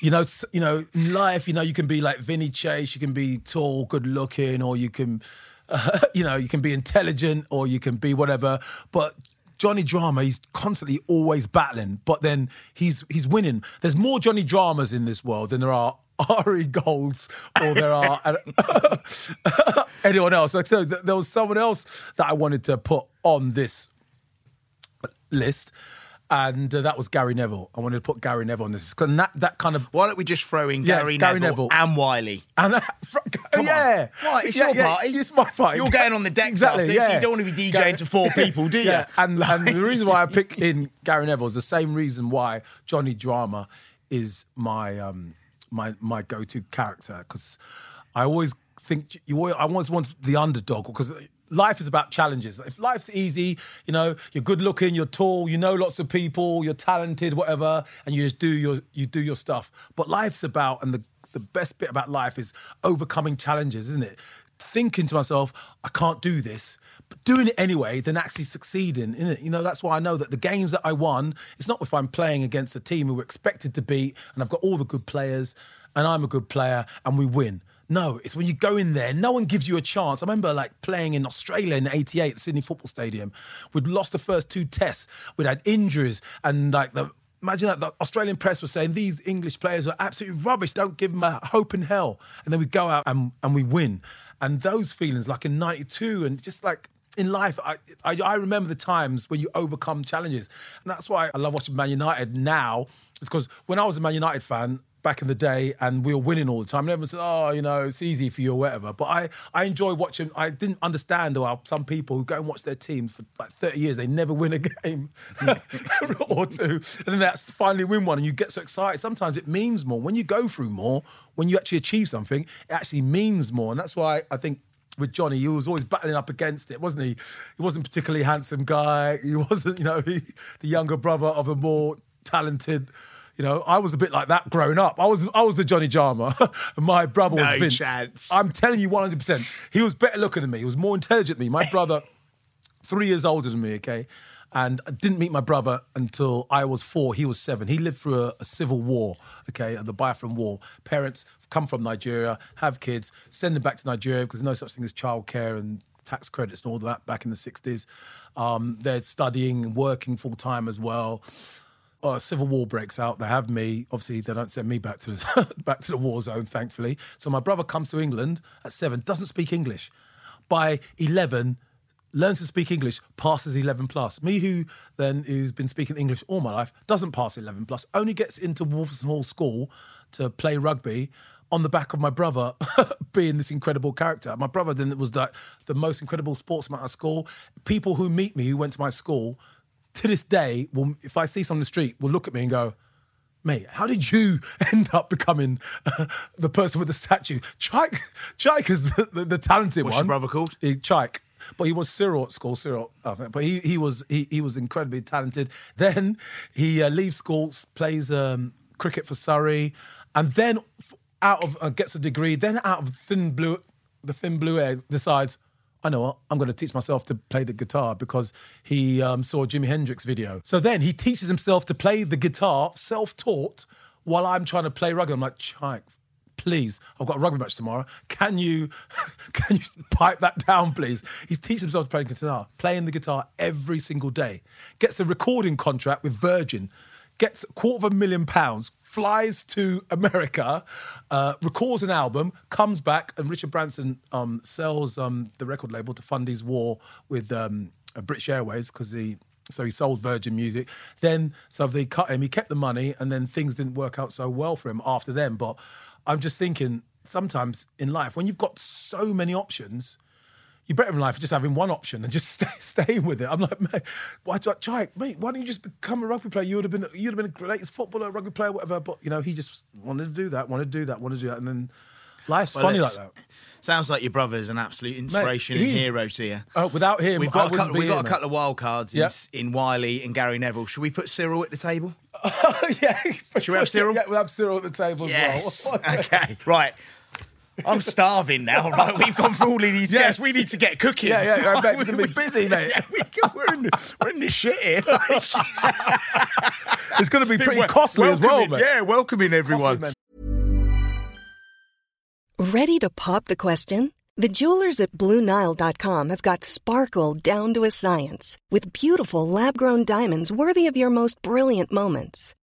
S1: you know, you know, in life, you know, you can be like Vinny Chase, you can be tall, good looking, or you can, uh, you know, you can be intelligent, or you can be whatever, but. Johnny Drama, he's constantly always battling, but then he's he's winning. There's more Johnny Dramas in this world than there are Ari Golds or there are anyone else. Like so, th- there was someone else that I wanted to put on this list, and uh, that was Gary Neville. I wanted to put Gary Neville on this because that that kind of
S2: Why don't we just throw in
S1: Yeah,
S2: Gary,
S1: Gary
S2: Neville,
S1: Neville.
S2: and Wiley?
S1: and uh, fr- yeah,
S2: Right, it's
S1: yeah,
S2: your
S1: yeah,
S2: party.
S1: It's my party.
S2: You're going on the decks
S1: exactly.
S2: after
S1: Yeah,
S2: you don't want to be DJing
S1: Gary-
S2: to four people, do you?
S1: Yeah, and, and the reason why I picked in Gary Neville is the same reason why Johnny Drama is my um my my go to character because I always think you always, I always want the underdog because life is about challenges. If life's easy, you know, you're good looking, you're tall, you know lots of people, you're talented, whatever, and you just do your you do your stuff. But life's about, and the the best bit about life is overcoming challenges, isn't it? Thinking to myself, I can't do this, but doing it anyway, then actually succeeding in it. You know, that's why I know that the games that I won, it's not if I'm playing against a team who we're expected to beat, and I've got all the good players, and I'm a good player, and we win. No, it's when you go in there, no one gives you a chance. I remember like playing in Australia in 88 Sydney Football Stadium. We'd lost the first two tests. We'd had injuries and like the Imagine that the Australian press was saying these English players are absolutely rubbish. Don't give them a hope in hell. And then we go out and, and we win. And those feelings, like in '92, and just like in life, I, I, I remember the times when you overcome challenges, and that's why I love watching Man United now. It's because when I was a Man United fan, back in the day and we were winning all the time. And everyone said, oh, you know, it's easy for you or whatever. But I, I enjoy watching. I didn't understand how some people who go and watch their team for like 30 years, they never win a game or two. And then that's finally win one and you get so excited. Sometimes it means more. When you go through more, when you actually achieve something, it actually means more. And that's why I think with Johnny, he was always battling up against it, wasn't he? He wasn't particularly handsome guy. He wasn't, you know, he, the younger brother of a more talented you know, I was a bit like that growing up. I was I was the Johnny and my brother was
S2: No
S1: Vince.
S2: chance.
S1: I'm telling you, 100. percent He was better looking than me. He was more intelligent than me. My brother, three years older than me. Okay, and I didn't meet my brother until I was four. He was seven. He lived through a, a civil war. Okay, the Biafran War. Parents come from Nigeria, have kids, send them back to Nigeria because there's no such thing as childcare and tax credits and all that back in the 60s. Um, they're studying and working full time as well uh, civil war breaks out. They have me. Obviously, they don't send me back to the, back to the war zone, thankfully. So my brother comes to England at seven, doesn't speak English. By eleven, learns to speak English, passes eleven plus. Me, who then who's been speaking English all my life, doesn't pass eleven plus. Only gets into Woolverstone Hall School to play rugby. On the back of my brother being this incredible character, my brother then was like the most incredible sportsman at school. People who meet me, who went to my school, to this day, will, if I see someone on the street, will look at me and go, mate, how did you end up becoming uh, the person with the statue? Chike, Chike is the, the, the talented
S2: What's
S1: one.
S2: your brother called?
S1: He, Chike. But he was Cyril at school, Cyril. Think. But he, he was he, he was incredibly talented. Then he uh, leaves school, plays um, cricket for Surrey, and then out of uh, gets a degree. Then out of thin blue, the thin blue air, decides I know what, I'm going to teach myself to play the guitar because he um, saw Jimi Hendrix video. So then he teaches himself to play the guitar, self-taught, while I'm trying to play rugby. I'm like, Chike, please, I've got a rugby match tomorrow. Can you, can you pipe that down, please? He's teaching himself to play guitar, playing the guitar every single day. Gets a recording contract with Virgin, gets a quarter of a million pounds, flies to America, uh, records an album, comes back, and Richard Branson um, sells um, the record label to fund his war with um, uh, British Airways because he. So he sold Virgin Music. Then, so they cut him. He kept the money, and then things didn't work out so well for him after them. But I'm just thinking, sometimes in life, when you've got so many options, you're better in life just having one option and just stay, staying with it. I'm like, mate, why do I try, mate? Why don't you just become a rugby player? You would have been, you'd have been a greatest footballer, rugby player, whatever. But you know, he just wanted to do that, wanted to do that, wanted to do that, and then life's
S2: Well,
S1: funny like that.
S2: Sounds like your brother's an absolute inspiration and hero to you.
S1: Oh, without him,
S2: We've got a couple, we've got
S1: here,
S2: a couple of wild cards in,
S1: Yep.
S2: in Wiley and Gary Neville. Should we put Cyril at the table?
S1: yeah,
S2: Should we have. Cyril?
S1: Yeah, we'll have Cyril at the table
S2: Yes.
S1: as well.
S2: okay. Right. I'm starving now. Right, we've gone through all of these
S1: Yes.
S2: guests. We need to get cooking.
S1: Yeah, yeah, I bet
S2: We-
S1: we're gonna be busy, mate.
S2: Yeah, we, we're, in, we're in the shit here.
S1: It's going to be pretty costly as well, mate.
S2: Yeah, welcoming everyone.
S1: Costly.
S3: Ready to pop the question? The jewelers at BlueNile.com have got sparkle down to a science with beautiful lab grown diamonds worthy of your most brilliant moments.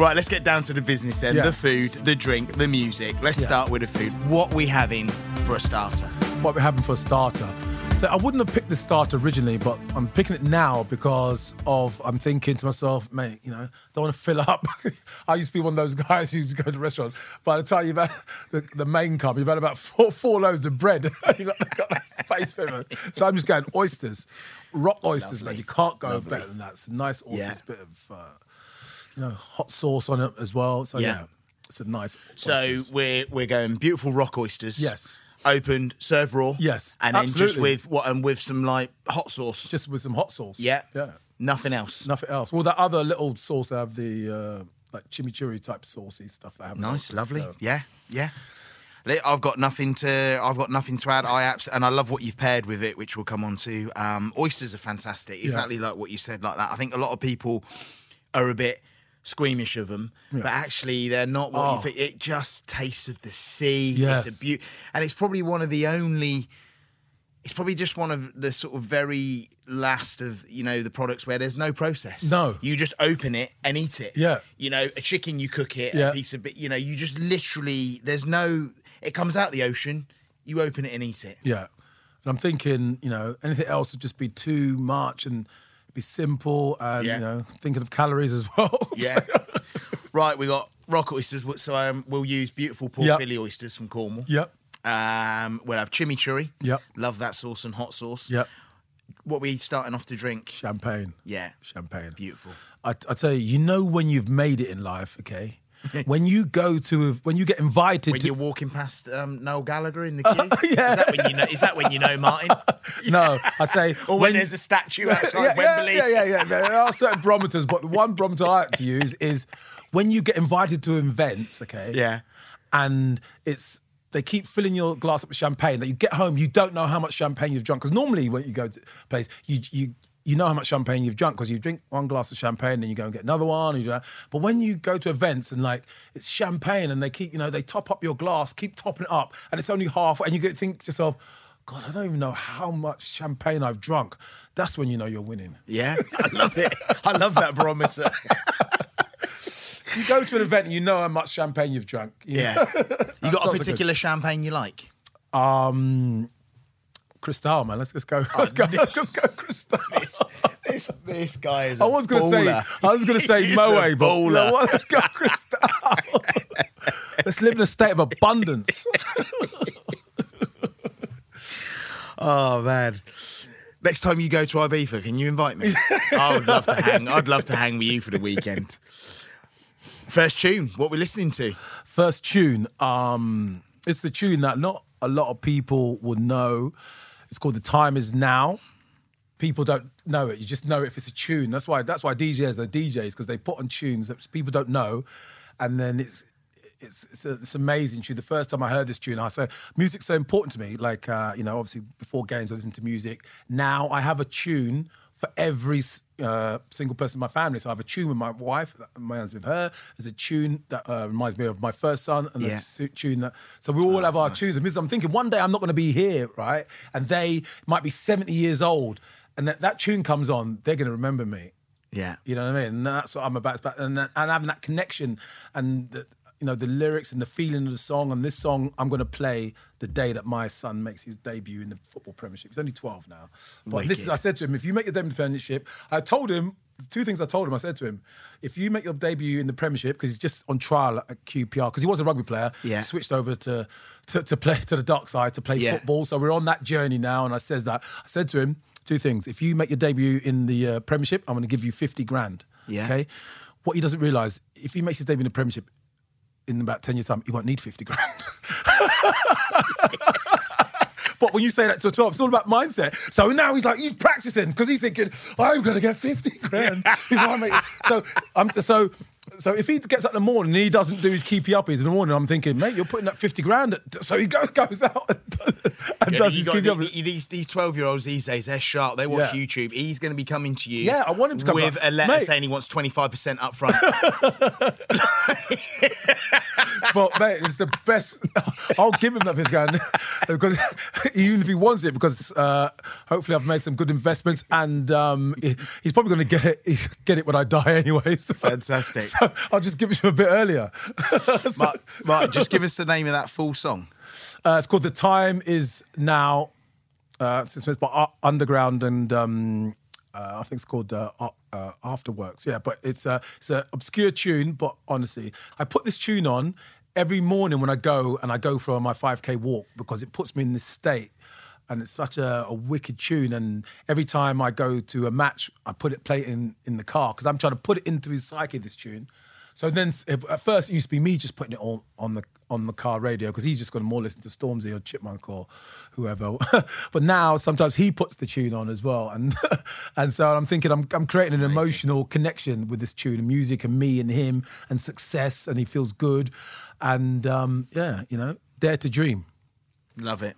S2: Right, let's get down to the business then.
S1: Yeah.
S2: The food, the drink, the music. Let's
S1: Yeah.
S2: start with the food. What we having for a starter?
S1: what we're having for a starter. So I wouldn't have picked the starter originally, but I'm picking it now because of I'm thinking to myself, mate, you know, don't want to fill up. I used to be one of those guys who used to go to the restaurant. By the time you've had the, the main cup, you've had about four, four loaves of bread. you've got, got that space for it. So I'm just going oysters, rock oysters, man. You can't go better than that. It's a nice oysters,
S2: Yeah.
S1: bit of uh, you know hot sauce on it as well. So
S2: Yeah.
S1: yeah, it's a nice.
S2: So we're we're going beautiful rock oysters.
S1: Yes.
S2: Opened, served raw.
S1: Yes,
S2: And then just
S1: absolutely.
S2: with what and with some like hot sauce.
S1: just with some hot sauce.
S2: yeah.
S1: yeah.
S2: Nothing else.
S1: Nothing else. Well, that other little sauce, they have the uh, like chimichurri type saucy stuff. They have
S2: Nice, lovely. Yeah, yeah. I've got nothing to. I've got nothing to add. I abs- and I love what you've paired with it, which we'll come on to. Um, oysters are fantastic. Exactly like what you said, like that. I think a lot of people are a bit squeamish of them, but actually they're not what
S1: Oh.
S2: you think. It just tastes of the sea.
S1: Yes.
S2: It's a beauty, and it's probably one of the only. It's probably just one of the sort of very last of you know the products where there's no process.
S1: No.
S2: you just open it and eat it.
S1: Yeah.
S2: you know, a chicken you cook it,
S1: Yeah.
S2: a piece of bit. You know, you just literally there's no. It comes out the ocean. You open it and eat it.
S1: Yeah. And I'm thinking, you know, anything else would just be too much and be simple and,
S2: Yeah.
S1: you know, thinking of calories as well.
S2: Yeah. right, we got rock oysters. So um, we'll use beautiful Port
S1: Yep.
S2: Oysters from Cornwall.
S1: yep.
S2: Um, we'll have chimichurri.
S1: Yep.
S2: Love that sauce and hot sauce.
S1: Yep.
S2: What we starting off to drink?
S1: Champagne.
S2: Yeah.
S1: Champagne.
S2: Beautiful.
S1: I, I tell you, you know when you've made it in life, okay? when you go to, when you get invited
S2: When
S1: to,
S2: you're walking past um, Noel Gallagher in the queue,
S1: Yeah.
S2: is that when you know? Is that when you know Martin?
S1: no, I say,
S2: Or when, there's a statue outside
S1: yeah, yeah,
S2: Wembley?
S1: Yeah, yeah, yeah. There are certain barometers, but the one barometer I like to use is when you get invited to events, okay?
S2: Yeah.
S1: And it's they keep filling your glass up with champagne. That you get home, you don't know how much champagne you've drunk. Because normally when you go to a place, you you you know how much champagne you've drunk because you drink one glass of champagne, and then you go and get another one. But when you go to events and like it's champagne and they keep, you know, they top up your glass, keep topping it up, and it's only half, and you get think to yourself, God, I don't even know how much champagne I've drunk. That's when you know you're winning.
S2: Yeah, I love it. I love that barometer.
S1: You go to an event and you know how much champagne you've drunk. you
S2: Yeah.
S1: know?
S2: You got a
S1: good.
S2: particular champagne you like?
S1: Um, Cristal, man. Let's just go. Let's go. Let's just go, Cristal.
S2: This this guy is.
S1: I was going to say, I was going to say Moe,
S2: a
S1: but you know
S2: bowler.
S1: let's go, Cristal. let's live in a state of abundance.
S2: Oh man. Next time you go to Ibiza, can you invite me? I would love to hang. I'd love to hang with you for the weekend. First tune. What we're listening to?
S1: First tune. Um, it's the tune that not a lot of people would know. It's called "The Time Is Now." People don't know it. You just know it if it's a tune. That's why. That's why DJs are DJs because they put on tunes that people don't know, and then it's it's it's, a, it's amazing tune. The first time I heard this tune, I said music's so important to me. Like uh, you know, obviously before games I listen to music. Now I have a tune for every uh, single person in my family. So I have a tune with my wife, reminds me of her. There's a tune that uh, reminds me of my first son, and
S2: Yeah.
S1: a tune that. So we all have our tunes. And I'm thinking one day I'm not going to be here, right? And they might be 70 years old, and that, that tune comes on, they're going to remember me.
S2: Yeah.
S1: You know what I mean? And that's what I'm about. And, and having that connection and you know the lyrics and the feeling of the song. And this song I'm going to play the day that my son makes his debut in the football Premiership. He's only 12 now. But this is I said to him, if you make your debut in the Premiership, I told him two things. I told him. I said to him, if you make your debut in the Premiership because he's just on trial at QPR because he was a rugby player.
S2: Yeah.
S1: He switched over to, to to play to the dark side to play
S2: Yeah.
S1: football. So we're on that journey now. And I said that I said to him two things. If you make your debut in the uh, Premiership, I'm going to give you 50 grand.
S2: Yeah.
S1: Okay. What he doesn't realise, if he makes his debut in the Premiership in about 10 years' time, he won't need 50 grand. But when you say that to a 12, it's all about mindset. So now he's like, he's practicing because he's thinking, I'm going to get 50 grand. if I make it." so, I'm, so, so if he gets up in the morning and he doesn't do his keepy uppies in the morning, I'm thinking, mate, you're putting that 50 grand. At, so he goes, goes out and, does- and
S2: Yeah,
S1: does his keepy uppies.
S2: these these twelve year olds these days they're sharp. They watch
S1: Yeah.
S2: YouTube. He's going to be coming to you.
S1: Yeah, I want him to come
S2: with
S1: up.
S2: a letter
S1: Mate.
S2: saying he wants twenty five percent up front.
S1: But mate, it's the best. I'll give him that 50 grand because even if he wants it, because uh, hopefully I've made some good investments, and um, he's probably going to get it get it when I die anyway. So,
S2: Fantastic.
S1: So I'll just give it to him a bit earlier.
S2: Mark, Mark, just give us the name of that full song.
S1: Uh, it's called "The Time Is Now." Uh, it's by Underground, and um, uh, I think it's called uh, uh, Afterworks. Yeah, but it's a it's an obscure tune. But honestly, I put this tune on every morning when I go and I go for my 5k walk because it puts me in this state. And it's such a, a wicked tune. And every time I go to a match, I put it play it in in the car because I'm trying to put it into his psyche. This tune. So then, at first, it used to be me just putting it on on the on the car radio because he's just going to more listen to Stormzy or Chipmunk or whoever. but now, sometimes he puts the tune on as well, and and so I'm thinking I'm I'm creating an emotional connection with this tune, and music, and me and him, and success, and he feels good, and um, yeah, you know, dare to dream.
S2: Love it.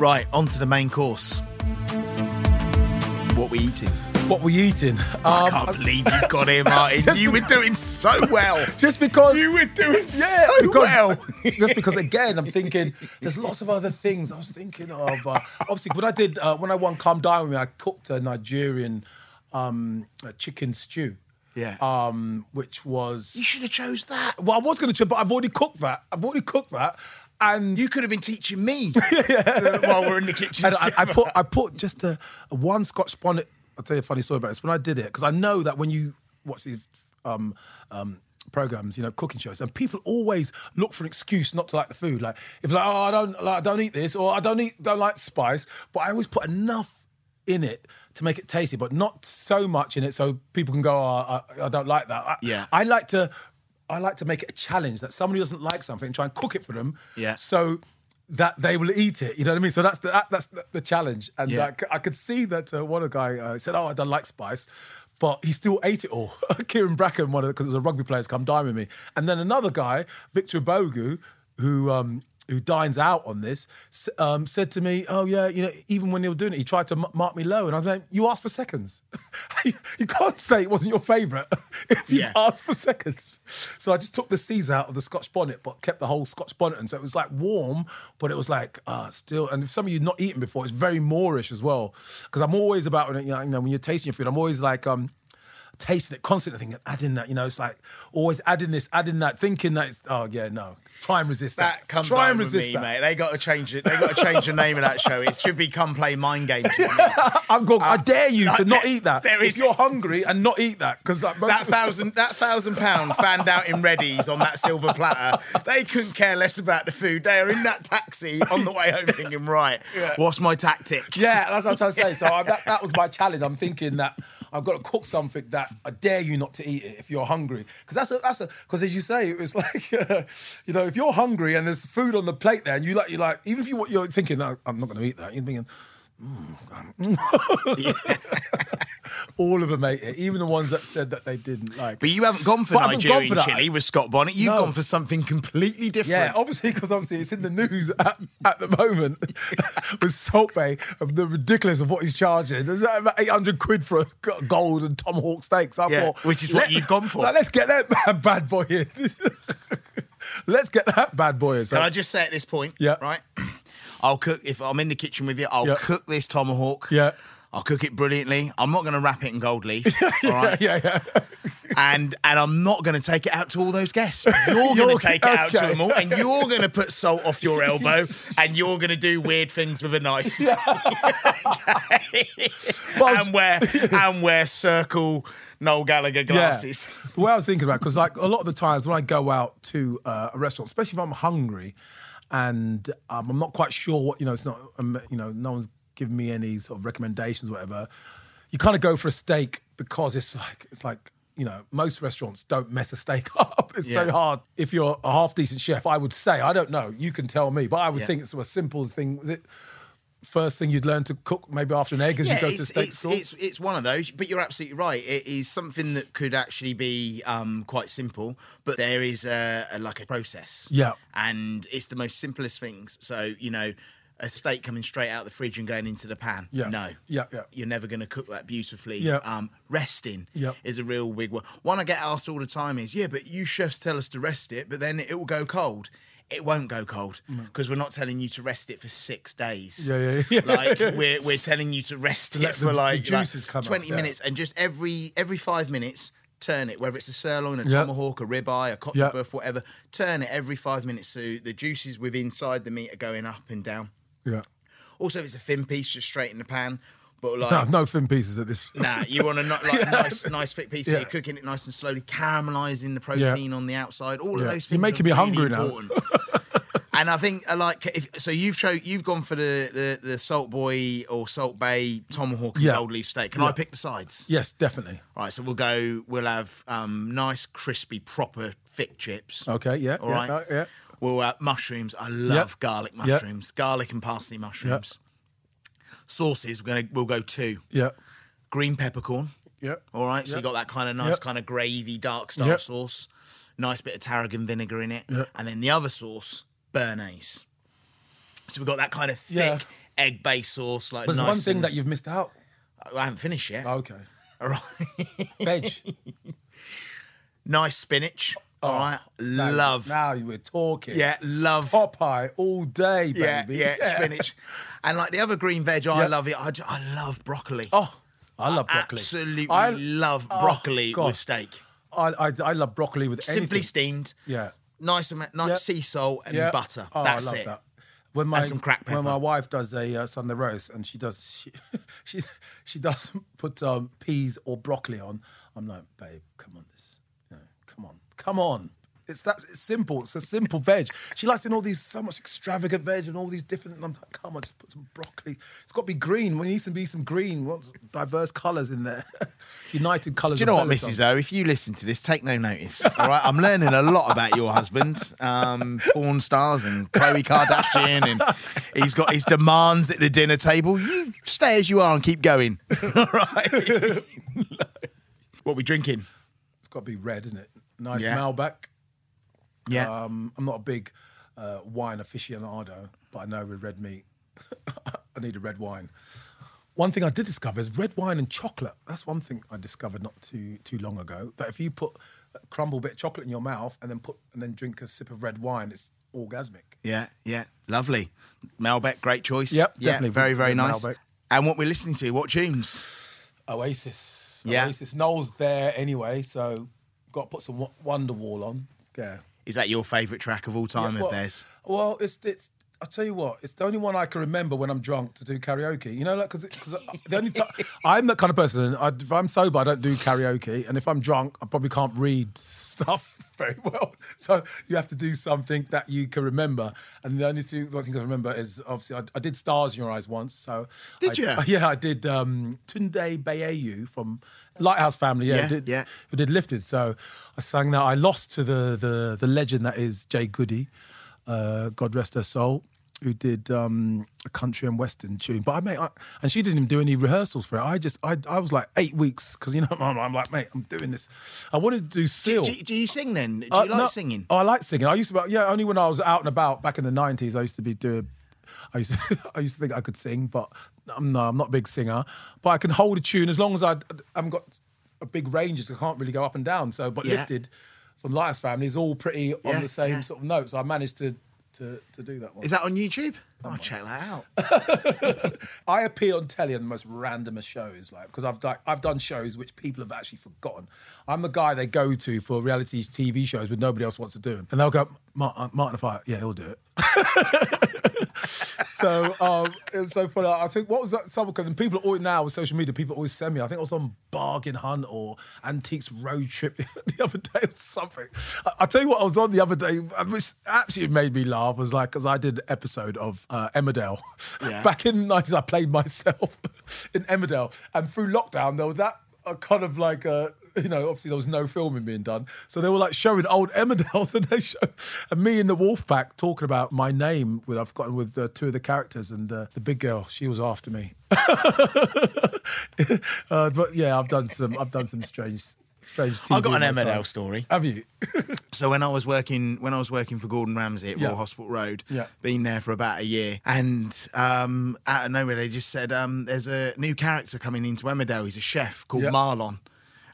S2: Right, on to the main course. What we eating?
S1: What we eating?
S2: I
S1: Um,
S2: can't believe you've got here, Martin.
S1: Just
S2: you were doing so well.
S1: just because
S2: You were doing
S1: Yeah,
S2: so
S1: because,
S2: well.
S1: just because again, I'm thinking there's lots of other things. I was thinking of uh, obviously when I did uh, when I won Come Dine with Me, I cooked a Nigerian um, a chicken stew.
S2: Yeah.
S1: Um, which was
S2: You should have chose that.
S1: well, I was going to, but I've already cooked that. I've already cooked that, and
S2: You could have been teaching me while we're in the kitchen.
S1: and I, I put I put just a, a one Scotch bonnet. I'll tell you a funny story about this. When I did it, because I know that when you watch these um, um, programs, you know, cooking shows, and people always look for an excuse not to like the food. Like if like, oh, I don't like, I don't eat this, or I don't eat, don't like spice. But I always put enough in it to make it tasty, but not so much in it so people can go, oh, I, I don't like that. I,
S2: Yeah.
S1: I like to. I like to make it a challenge that somebody doesn't like something try and cook it for them.
S2: Yeah.
S1: So that they will eat it. You know what I mean? So that's the, that, that's the, the challenge. And
S2: Yeah.
S1: I I, could see that uh, one guy uh, said, "Oh, I don't like spice." But he still ate it all. Kyran Bracken, one of because it was a rugby players, come dine with me, and then another guy, Victor Bogu, who um, who dines out on this, um, said to me, "Oh yeah, you know, even when they were doing it, he tried to m- mark me low." And I was like, "You asked for seconds. you can't say it wasn't your favourite if you
S2: Yeah.
S1: asked for seconds." So I just took the C's out of the Scotch bonnet, but kept the whole Scotch bonnet, and so it was like warm, but it was like uh, still. And if some of you not eaten before, it's very moreish as well, because I'm always about when you know, you know when you're tasting your food, I'm always like um tasting it constantly thinking adding that you know it's like always adding this adding that thinking that it's oh yeah no try and resist that,
S2: That come
S1: try and
S2: with
S1: resist
S2: me,
S1: that
S2: mate. They got to change it. They got to change the name of that show. It should be "Come Play Mind Games."
S1: I'm going I dare you to
S2: uh,
S1: not eat that
S2: there
S1: if
S2: is-
S1: you're hungry and not eat that because that,
S2: that thousand that thousand pound fanned out in Reddy's on that silver platter. They couldn't care less about the food. They are in that taxi on the way home thinking, right, what's my tactic?
S1: Yeah, that's what I'm trying to say. So I, that, that was my challenge. I'm thinking that I've got to cook something that I dare you not to eat it if you're hungry. Because that's a, that's a because as you say, it's like you know if you're hungry and there's food on the plate there and you like you like even if you you're thinking no, I'm not going to eat that. You're thinking. "Mm, All of them ate it, even the ones that said that they didn't like.
S2: But you haven't gone for
S1: But I haven't gone
S2: Nigerian
S1: for that.
S2: chili with Scotch Bonnet. You've
S1: No.
S2: gone for something completely different.
S1: Yeah, obviously, because obviously it's in the news at, at the moment with Salt Bae of the ridiculous of what he's charging. There's about 800 quid for a g- gold and tomahawk steak. So I
S2: Yeah,
S1: thought,
S2: which is what you've gone for.
S1: like, let's get that bad boy in. let's get that bad boy in. So,
S2: Can I just say at this point,
S1: Yeah.
S2: right? I'll cook if I'm in the kitchen with you. I'll
S1: Yeah.
S2: cook this tomahawk.
S1: Yeah.
S2: I'll cook it brilliantly. I'm not going to wrap it in gold leaf. all right.
S1: yeah, yeah.
S2: and and I'm not going to take it out to all those guests. You're going
S1: You're-
S2: to take it out to
S1: okay.
S2: them all, and you're going to put salt off your elbow, and you're going to do weird things with a knife,
S1: Well,
S2: and wear and wear circle Noel Gallagher glasses.
S1: Yeah. The way I was thinking about because like a lot of the times when I go out to uh, a restaurant, especially if I'm hungry and um, I'm not quite sure what you know, it's not um, you know, no one's giving me any sort of recommendations, or whatever. You kind of go for a steak because it's like it's like you know most restaurants don't mess a steak up. It's
S2: Yeah.
S1: very hard. If you're a half decent chef, I would say I don't know. You can tell me, but I would
S2: Yeah.
S1: think it's a simple thing. Was it? First thing you'd learn to cook maybe after an egg as you go to steak
S2: it's,
S1: school?
S2: it's, it's one of those, but you're absolutely right. It is something that could actually be um, quite simple, but there is a, a like a process.
S1: Yeah.
S2: and it's the most simplest things. So you know, a steak coming straight out of the fridge and going into the pan.
S1: Yeah.
S2: no,
S1: Yeah, yeah.
S2: you're never going to cook that beautifully.
S1: Yeah.
S2: um, resting
S1: Yeah.
S2: is a real big one. One I get asked all the time is, yeah, but you chefs tell us to rest it, but then it will go cold. It won't go cold because we're not telling you to rest it for six days.
S1: Yeah, yeah, yeah.
S2: Like we're we're telling you to rest it
S1: let
S2: for
S1: the- the
S2: like,
S1: juices
S2: like
S1: come up,
S2: 20
S1: yeah.
S2: minutes and just every every five minutes turn it whether it's a sirloin a
S1: Yeah.
S2: tomahawk a ribeye a cocktail
S1: Yeah.
S2: buff whatever turn it every five minutes so the juices within inside the meat are going up and down
S1: yeah.
S2: also if it's a thin piece just straight in the pan but like
S1: No, no thin pieces at this.
S2: Nah, you want a not like nice, nice thick piece. So
S1: Yeah.
S2: you're cooking it nice and slowly, caramelizing the protein on the outside. All of those things.
S1: You're making
S2: are
S1: me
S2: really
S1: hungry now.
S2: important. and I think I like if, so. You've cho- you've gone for the, the the Salt Boy or Salt Bae tomahawk and
S1: Yeah.
S2: gold leaf steak. Can I pick the sides?
S1: Yes, definitely.
S2: All right, so we'll go. We'll have um, nice, crispy, proper, thick chips.
S1: Okay, yeah,
S2: All
S1: yeah,
S2: right.
S1: uh, yeah.
S2: We'll have mushrooms. I love garlic mushrooms. Garlic and parsley mushrooms. Sauces. We're gonna. We'll go two.
S1: Yeah,
S2: Green peppercorn.
S1: yeah.
S2: All right, so you got that kind of nice,
S1: Yep.
S2: kind of gravy, dark style
S1: Yep.
S2: sauce. Nice bit of tarragon vinegar in it,
S1: Yep.
S2: and then the other sauce, béarnaise. So we've got that kind of thick
S1: Yeah.
S2: egg based sauce, like
S1: There's
S2: nice
S1: one thing
S2: and-
S1: that you've missed out.
S2: I haven't finished yet.
S1: Oh, okay.
S2: All right,
S1: Veg.
S2: nice spinach. Oh, all right,
S1: Now-
S2: love.
S1: Now we're talking.
S2: Yeah, love.
S1: Popeye all day,
S2: yeah,
S1: baby.
S2: yeah, spinach. And like the other green veg, I love it. I, ju- I love broccoli.
S1: Oh, I love broccoli.
S2: Absolutely
S1: I
S2: love
S1: oh,
S2: broccoli
S1: God.
S2: with steak.
S1: I, I, I love broccoli with
S2: Simply
S1: anything.
S2: steamed.
S1: Yeah.
S2: Nice, amount, nice
S1: Yeah.
S2: sea salt and
S1: Yeah.
S2: butter.
S1: Oh,
S2: That's
S1: I love
S2: it.
S1: that. When my
S2: some cracked
S1: when my
S2: pepper.
S1: wife does a uh, Sunday roast and she does she she, she doesn't put um, peas or broccoli on, I'm like, babe, come on, this is you know, come on, come on. It's that it's simple. It's a simple veg. She likes doing all these so much extravagant veg and all these different. And I'm like, come on, just put some broccoli. It's got to be green. We need to be some green. We want diverse colours in there. United colours.
S2: Do you know what. Mrs. O? If you listen to this, take no notice. All right, I'm learning a lot about your husband, um, porn stars and Khloe Kardashian, and he's got his demands at the dinner table. You stay as you are and keep going. All right. what we drinking?
S1: It's got to be red, isn't it? Nice
S2: Yeah.
S1: Malbec.
S2: Yeah.
S1: Um, I'm not a big uh, wine aficionado, but I know with red meat, I need a red wine. One thing I did discover is red wine and chocolate. That's one thing I discovered not too too long ago. That if you put a crumble bit of chocolate in your mouth and then put and then drink a sip of red wine, it's orgasmic.
S2: yeah, yeah, lovely. Malbec, great choice.
S1: Yep,
S2: yeah,
S1: definitely
S2: very, very nice.
S1: Malbec.
S2: And what we're listening to? What tunes?
S1: Oasis.
S2: Yeah.
S1: Oasis. Noel's there anyway, so got to put some Wo- Wonderwall on. Yeah.
S2: Is that your favourite track of all time
S1: Yeah,
S2: of theirs?
S1: Well, it's it's. I'll tell you what. It's the only one I can remember when I'm drunk to do karaoke. You know, like because the only time I'm that kind of person. I, if I'm sober, I don't do karaoke, and if I'm drunk, I probably can't read stuff very well. So you have to do something that you can remember. And the only two things I remember is obviously I, I did Stars in Your Eyes once. So
S2: Did
S1: I-
S2: you?
S1: Yeah, I did um, Tunde Baiyewu from Lighthouse Family. Yeah,
S2: Yeah,
S1: did,
S2: yeah.
S1: who did Lifted. So I sang that. I lost to the the the legend that is Jade Goody, uh, God rest her soul, who did um, a country and western tune. But I mate, I, and she didn't even do any rehearsals for it. I just I I was like eight weeks because you know I'm, I'm like mate, I'm doing this. I wanted to do Seal.
S2: Do, do you sing then? Do you
S1: Uh,
S2: like
S1: no-
S2: singing?
S1: Oh, I like singing. I used to, yeah, only when I was out and about back in the nineties. I used to be doing. I used to, I used to think I could sing, but I'm no, I'm not a big singer. But I can hold a tune as long as I, I haven't got a big range. So I can't really go up and down. So, but
S2: Yeah.
S1: lifted from Lights Family is all pretty on
S2: Yeah,
S1: the same
S2: yeah.
S1: sort of note. So I managed to to to do that one.
S2: Is that on YouTube? I'll check that out.
S1: I appear on telly on the most randomest shows, like because I've done I've done shows which people have actually forgotten. I'm the guy they go to for reality TV shows when nobody else wants to do them, and they'll go, Martin, Martin if I, yeah, he'll do it. so um, it was so funny. I think what was that? Because people always now with social media, people always send me. I think I was on Bargain Hunt or Antiques Road Trip the other day or something. I, I tell you what, I was on the other day, which actually made me laugh. Was like because I did an episode of uh, Emmerdale
S2: Yeah.
S1: back in the 90s. I played myself in Emmerdale, and through lockdown there was that. A kind of like a you know, obviously there was no filming being done. So they were like showing old Emmerdales and they show and me in the Woolpack talking about my name with I've gotten with uh, two of the characters and uh, the big girl, she was after me. uh, but yeah, I've done some I've done some strange strange TV
S2: I've got an. Emmerdale story.
S1: Have you?
S2: So when I was working when I was working for Gordon Ramsay at
S1: Yeah.
S2: Royal Hospital Road,
S1: Yeah.
S2: been there for about a year, and um, out of nowhere they just said um, there's a new character coming into Emmerdale. He's a chef called
S1: Yeah.
S2: Marlon,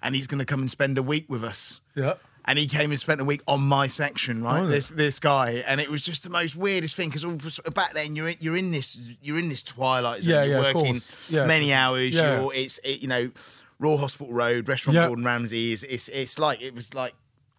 S2: and he's going to come and spend a week with us.
S1: Yeah.
S2: And he came and spent a week on my section, right?
S1: Oh,
S2: this this guy, and it was just the most weirdest thing because back then you're in, you're in this you're in this twilight zone.
S1: Yeah,
S2: you're
S1: yeah,
S2: working.
S1: Yeah.
S2: many hours.
S1: Yeah.
S2: You're it's it, you know, Royal Hospital Road, restaurant
S1: Yeah.
S2: Gordon Ramsay is it's it's like it was like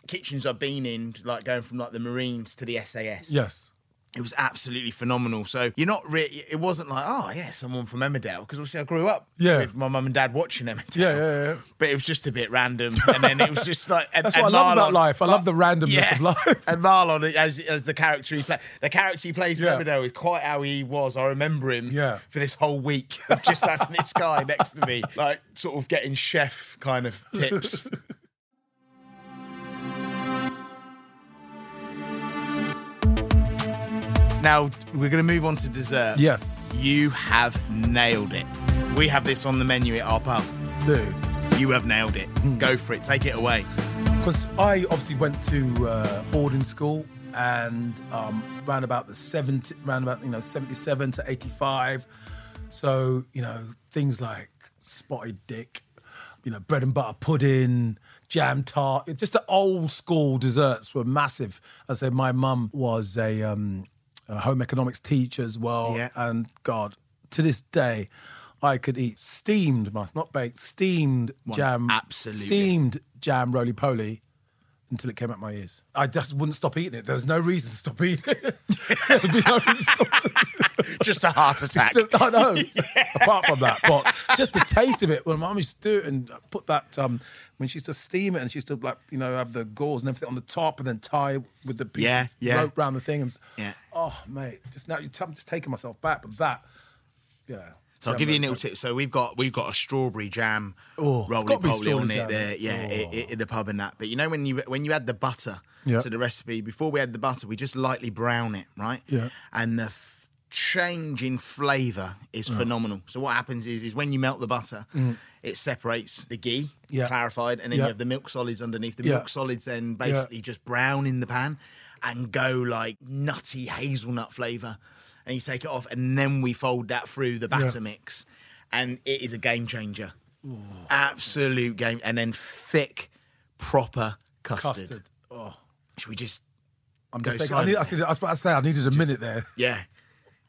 S2: kitchens I've been in, like going from like the Marines to the SAS.
S1: yes.
S2: It was absolutely phenomenal. So you're not really. It wasn't like, oh yeah, someone from Emmerdale, because obviously I grew up
S1: Yeah.
S2: with my mum and dad watching Emmerdale.
S1: Yeah, yeah, yeah.
S2: But it was just a bit random, and then it was just like. And,
S1: That's what I love about life. I love the randomness of life.
S2: And Marlon, as as the character he plays, the character he plays
S1: Yeah.
S2: in Emmerdale is quite how he was. I remember him.
S1: Yeah.
S2: For this whole week of just having this guy next to me, like sort of getting chef kind of tips. Now we're going to move on to dessert.
S1: Yes.
S2: You have nailed it. We have this on the menu at our pub.
S1: do.
S2: You have nailed it. Go for it. Take it away.
S1: Because I obviously went to uh, boarding school and um, round about the 70, round about, you know, 77 to 85. So, you know, things like spotted dick, you know, bread and butter pudding, jam tart, just the old school desserts were massive. As I said, my mum was a, um, a home economics teacher as well.
S2: Yeah.
S1: And God, to this day, I could eat steamed, not baked, steamed jam.
S2: absolutely.
S1: Steamed jam roly poly until it came out my ears. I just wouldn't stop eating it. There's no reason to stop eating it. There'd be no stop-
S2: Just a heart attack.
S1: Just- I know. Apart from that, but just the taste of it. When mum used to do it and put that um, when she used to steam it and she used to like you know have the gauze and everything on the top and then tie with the piece
S2: Yeah,
S1: of
S2: yeah.
S1: rope round the thing. And,
S2: Yeah.
S1: Oh mate, just now you I'm just taking myself back, but that, yeah.
S2: So I'll give you a little tip. So we've got we've got a strawberry jam
S1: Oh,
S2: roly poly on it there, yeah, i- in the pub and that. But you know when you when you add the butter
S1: Yeah.
S2: to the recipe before we add the butter, we just lightly brown it, right?
S1: Yeah.
S2: And the change in flavour is phenomenal. So what happens is is when you melt the butter, it separates the ghee,
S1: Mm. Yeah.
S2: clarified, and then
S1: Yeah.
S2: you have the milk solids underneath. The
S1: Yeah.
S2: milk solids then basically just brown in the pan and go like nutty hazelnut flavour. And you take it off, and then we fold that through the batter mix, and it is a game changer. Absolute game, and then thick, proper custard.
S1: custard. Oh,
S2: Should we just?
S1: I'm just taking. I, need, I, said, I was about to say I needed a minute there.
S2: Yeah.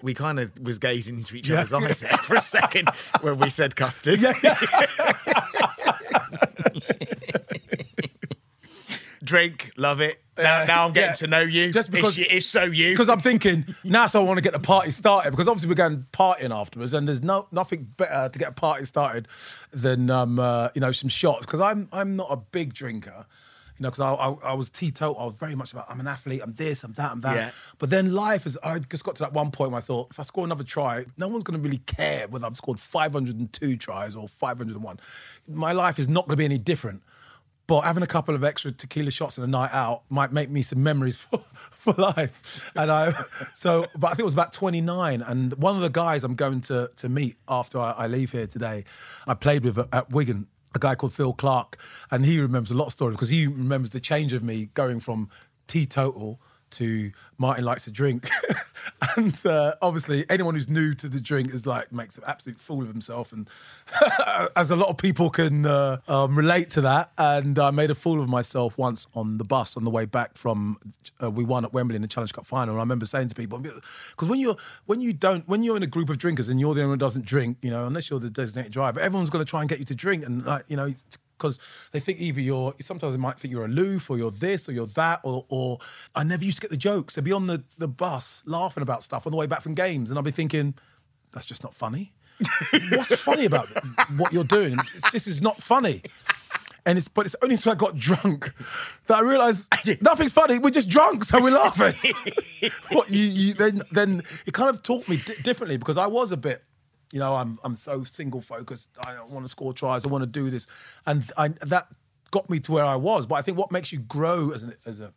S2: We kind of was gazing into each
S1: Yeah.
S2: other's eyes there for a second when we said custard. Drink, love it. Now,
S1: Uh,
S2: now I'm getting
S1: yeah.
S2: to know you.
S1: Just because-
S2: it's, it's so you.
S1: Because I'm thinking now, so I want to get the party started. Because obviously we're going partying afterwards, and there's no nothing better to get a party started than um, uh, you know some shots. Because I'm I'm not a big drinker, you know. Because I, I I was teetotal. I was very much about I'm an athlete. I'm this. I'm that. I'm that.
S2: Yeah.
S1: But then life is. I just got to that one point where I thought if I score another try, no one's going to really care whether I've scored 502 tries or 501. My life is not going to be any different. But having a couple of extra tequila shots in a night out might make me some memories for, for life. And I, so, but I think it was about 29. And one of the guys I'm going to, to meet after I, I leave here today, I played with at Wigan, a guy called Phil Clarke. And he remembers a lot of stories because he remembers the change of me going from teetotal to Martin likes to drink. and uh, obviously, anyone who's new to the drink is like makes an absolute fool of himself. And as a lot of people can uh, um, relate to that. And I made a fool of myself once on the bus on the way back from uh, we won at Wembley in the Challenge Cup final. And I remember saying to people, because when you're when you don't when you're in a group of drinkers and you're the only one who doesn't drink, you know, unless you're the designated driver, everyone's going to try and get you to drink. And like you know because they think either you're sometimes they might think you're aloof or you're this or you're that or or I never used to get the jokes. They'd be on the, the bus laughing about stuff on the way back from games, and I'd be thinking, that's just not funny. What's funny about what you're doing? This is not funny. And it's but it's only until I got drunk that I realised nothing's funny. We're just drunk, so we're laughing. what you, you then then it kind of taught me di- differently because I was a bit you know, I'm I'm so single focused. I want to score tries. I want to do this, and I, that got me to where I was. But I think what makes you grow as an as a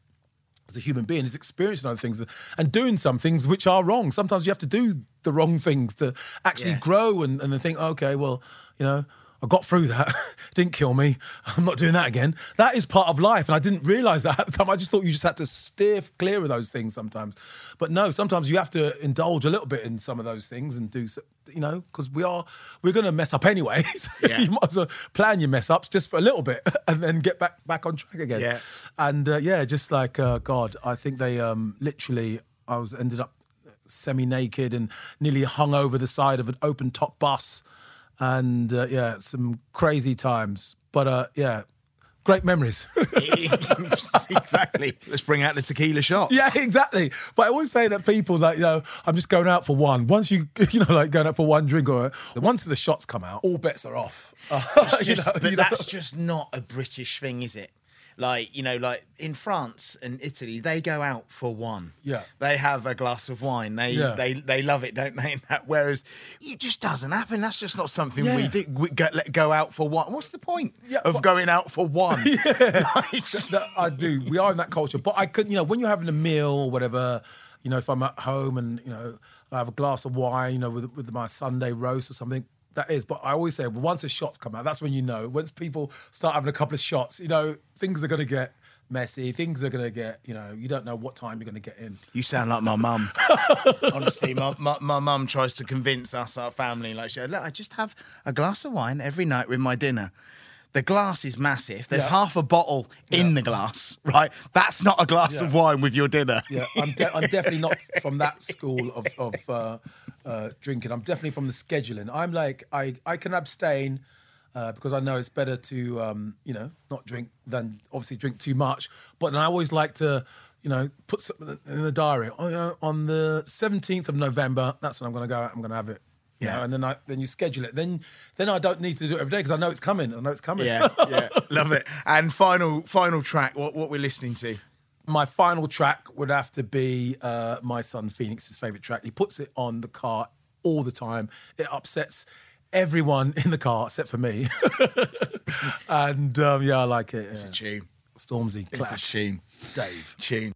S1: as a human being is experiencing other things and doing some things which are wrong. Sometimes you have to do the wrong things to actually
S2: Yeah.
S1: grow and, and then think, okay, well, you know, I got through that. didn't kill me. I'm not doing that again. That is part of life. And I didn't realize that at the time. I just thought you just had to steer clear of those things sometimes. But no, sometimes you have to indulge a little bit in some of those things and do, you know, because we are, we're going to mess up anyway. So
S2: Yeah.
S1: you might as well plan your mess ups just for a little bit and then get back, back on track again.
S2: Yeah.
S1: And uh, yeah, just like uh, God, I think they um, literally. I was ended up semi-naked and nearly hung over the side of an open-top bus, and uh, yeah, some crazy times. But uh, yeah, great memories.
S2: exactly. Let's bring out the tequila shot.
S1: yeah, exactly. But I always say that people like you know, I'm just going out for one. Once you you know, like going out for one drink or once the shots come out, all bets are off.
S2: It's
S1: You know,
S2: but
S1: you know?
S2: that's just not a British thing, is it? Like you know, like in France and Italy, they go out for one.
S1: Yeah.
S2: they have a glass of wine. They
S1: Yeah.
S2: they they love it, don't they? That- Whereas it just doesn't happen. That's just not something we
S1: Yeah.
S2: do. We go, let go out for one. What's the point
S1: Yeah,
S2: of
S1: but-
S2: going out for one?
S1: that I do. We are in that culture, but I could, you know, when you're having a meal or whatever, you know, if I'm at home and you know I have a glass of wine, you know, with with my Sunday roast or something. That is, but I always say once the shots come out, that's when you know. Once people start having a couple of shots, you know, things are going to get messy. Things are going to get, you know, you don't know what time you're going to get in.
S2: You sound like my mum. Honestly, my, my, my mum tries to convince us, our family, like, she, look, I just have a glass of wine every night with my dinner. The glass is massive. There's
S1: Yeah.
S2: half a bottle in the glass, right? That's not a glass of wine with your dinner.
S1: Yeah, I'm, de- I'm definitely not from that school of, of uh, uh, drinking. I'm definitely from the scheduling. I'm like, I, I can abstain uh, because I know it's better to, um, you know, not drink than obviously drink too much. But then I always like to, you know, put something in the diary. Oh, you know, on the 17th of November, that's when I'm going to go out. I'm going to have it.
S2: Yeah.
S1: know, and then I then you schedule it. Then then I don't need to do it every day because I know it's coming. I know it's coming.
S2: Yeah, yeah, love it. And final, final track. What what we're listening to?
S1: my final track would have to be uh, my son Phoenix's favorite track. He puts it on the car all the time. It upsets everyone in the car except for me. and um, yeah, I like it.
S2: It's
S1: yeah.
S2: a tune.
S1: Stormzy,
S2: It's a
S1: Clash,
S2: tune.
S1: Dave.
S2: Tune.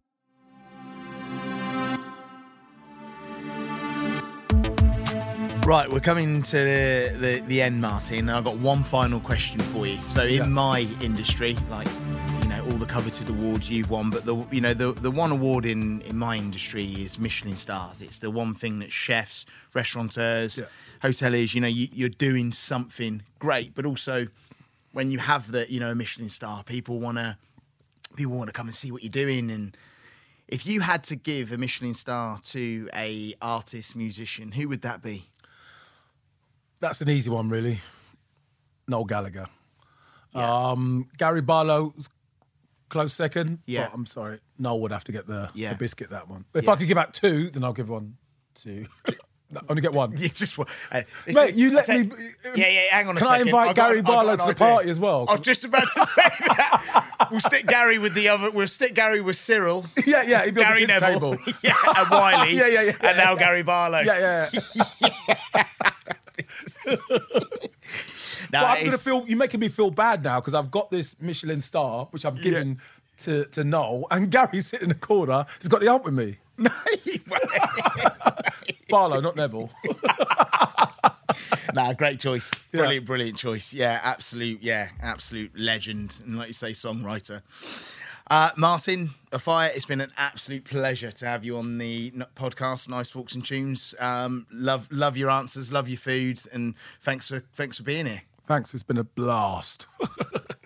S2: Right, we're coming to the, the, the end, Martin. I've got one final question for you. So, in
S1: Yeah.
S2: my industry, like you know, all the coveted awards you've won, but the you know the the one award in in my industry is Michelin stars. It's the one thing that chefs, restaurateurs,
S1: Yeah.
S2: hoteliers, you know, you, you're doing something great, but also when you have the you know a Michelin star, people want to people want to come and see what you're doing and if you had to give a Michelin star to a artist musician, who would that be?
S1: That's an easy one, really. Noel Gallagher.
S2: Yeah.
S1: Um, Gary Barlow's close second.
S2: Yeah.
S1: but I'm sorry. Noel would have to get the,
S2: Yeah.
S1: the biscuit that one. If
S2: Yeah.
S1: I could give out two, then I'll give one to. No, only get one.
S2: You just uh,
S1: Mate,
S2: listen,
S1: you let me-
S2: Yeah, yeah. Hang on a
S1: Can I
S2: second.
S1: invite
S2: I've got-
S1: Gary Barlow to the party as well?
S2: I was just about to say that. We'll stick Gary with the other. We'll stick Gary with Cyril.
S1: Yeah, yeah. he'd be on the
S2: Gary Neville.
S1: table.
S2: yeah, and Wiley.
S1: Yeah, yeah, yeah,
S2: And now
S1: yeah.
S2: Gary Barlow.
S1: Yeah, yeah.
S2: No,
S1: But I'm gonna feel. You're making me feel bad now because I've got this Michelin star, which I've given to to Noel, and Gary's sitting in the corner. He's got the hump with me.
S2: No,
S1: Barlow, not Neville.
S2: nah, great choice.
S1: Yeah.
S2: Brilliant, brilliant choice. Yeah, absolute. Yeah, absolute legend, and like you say, songwriter. Uh, Martin, Offiah, it's been an absolute pleasure to have you on the podcast, Knives Forks and Tunes. Um, love, love your answers, love your food, and thanks for thanks for being here.
S1: Thanks. It's been a blast.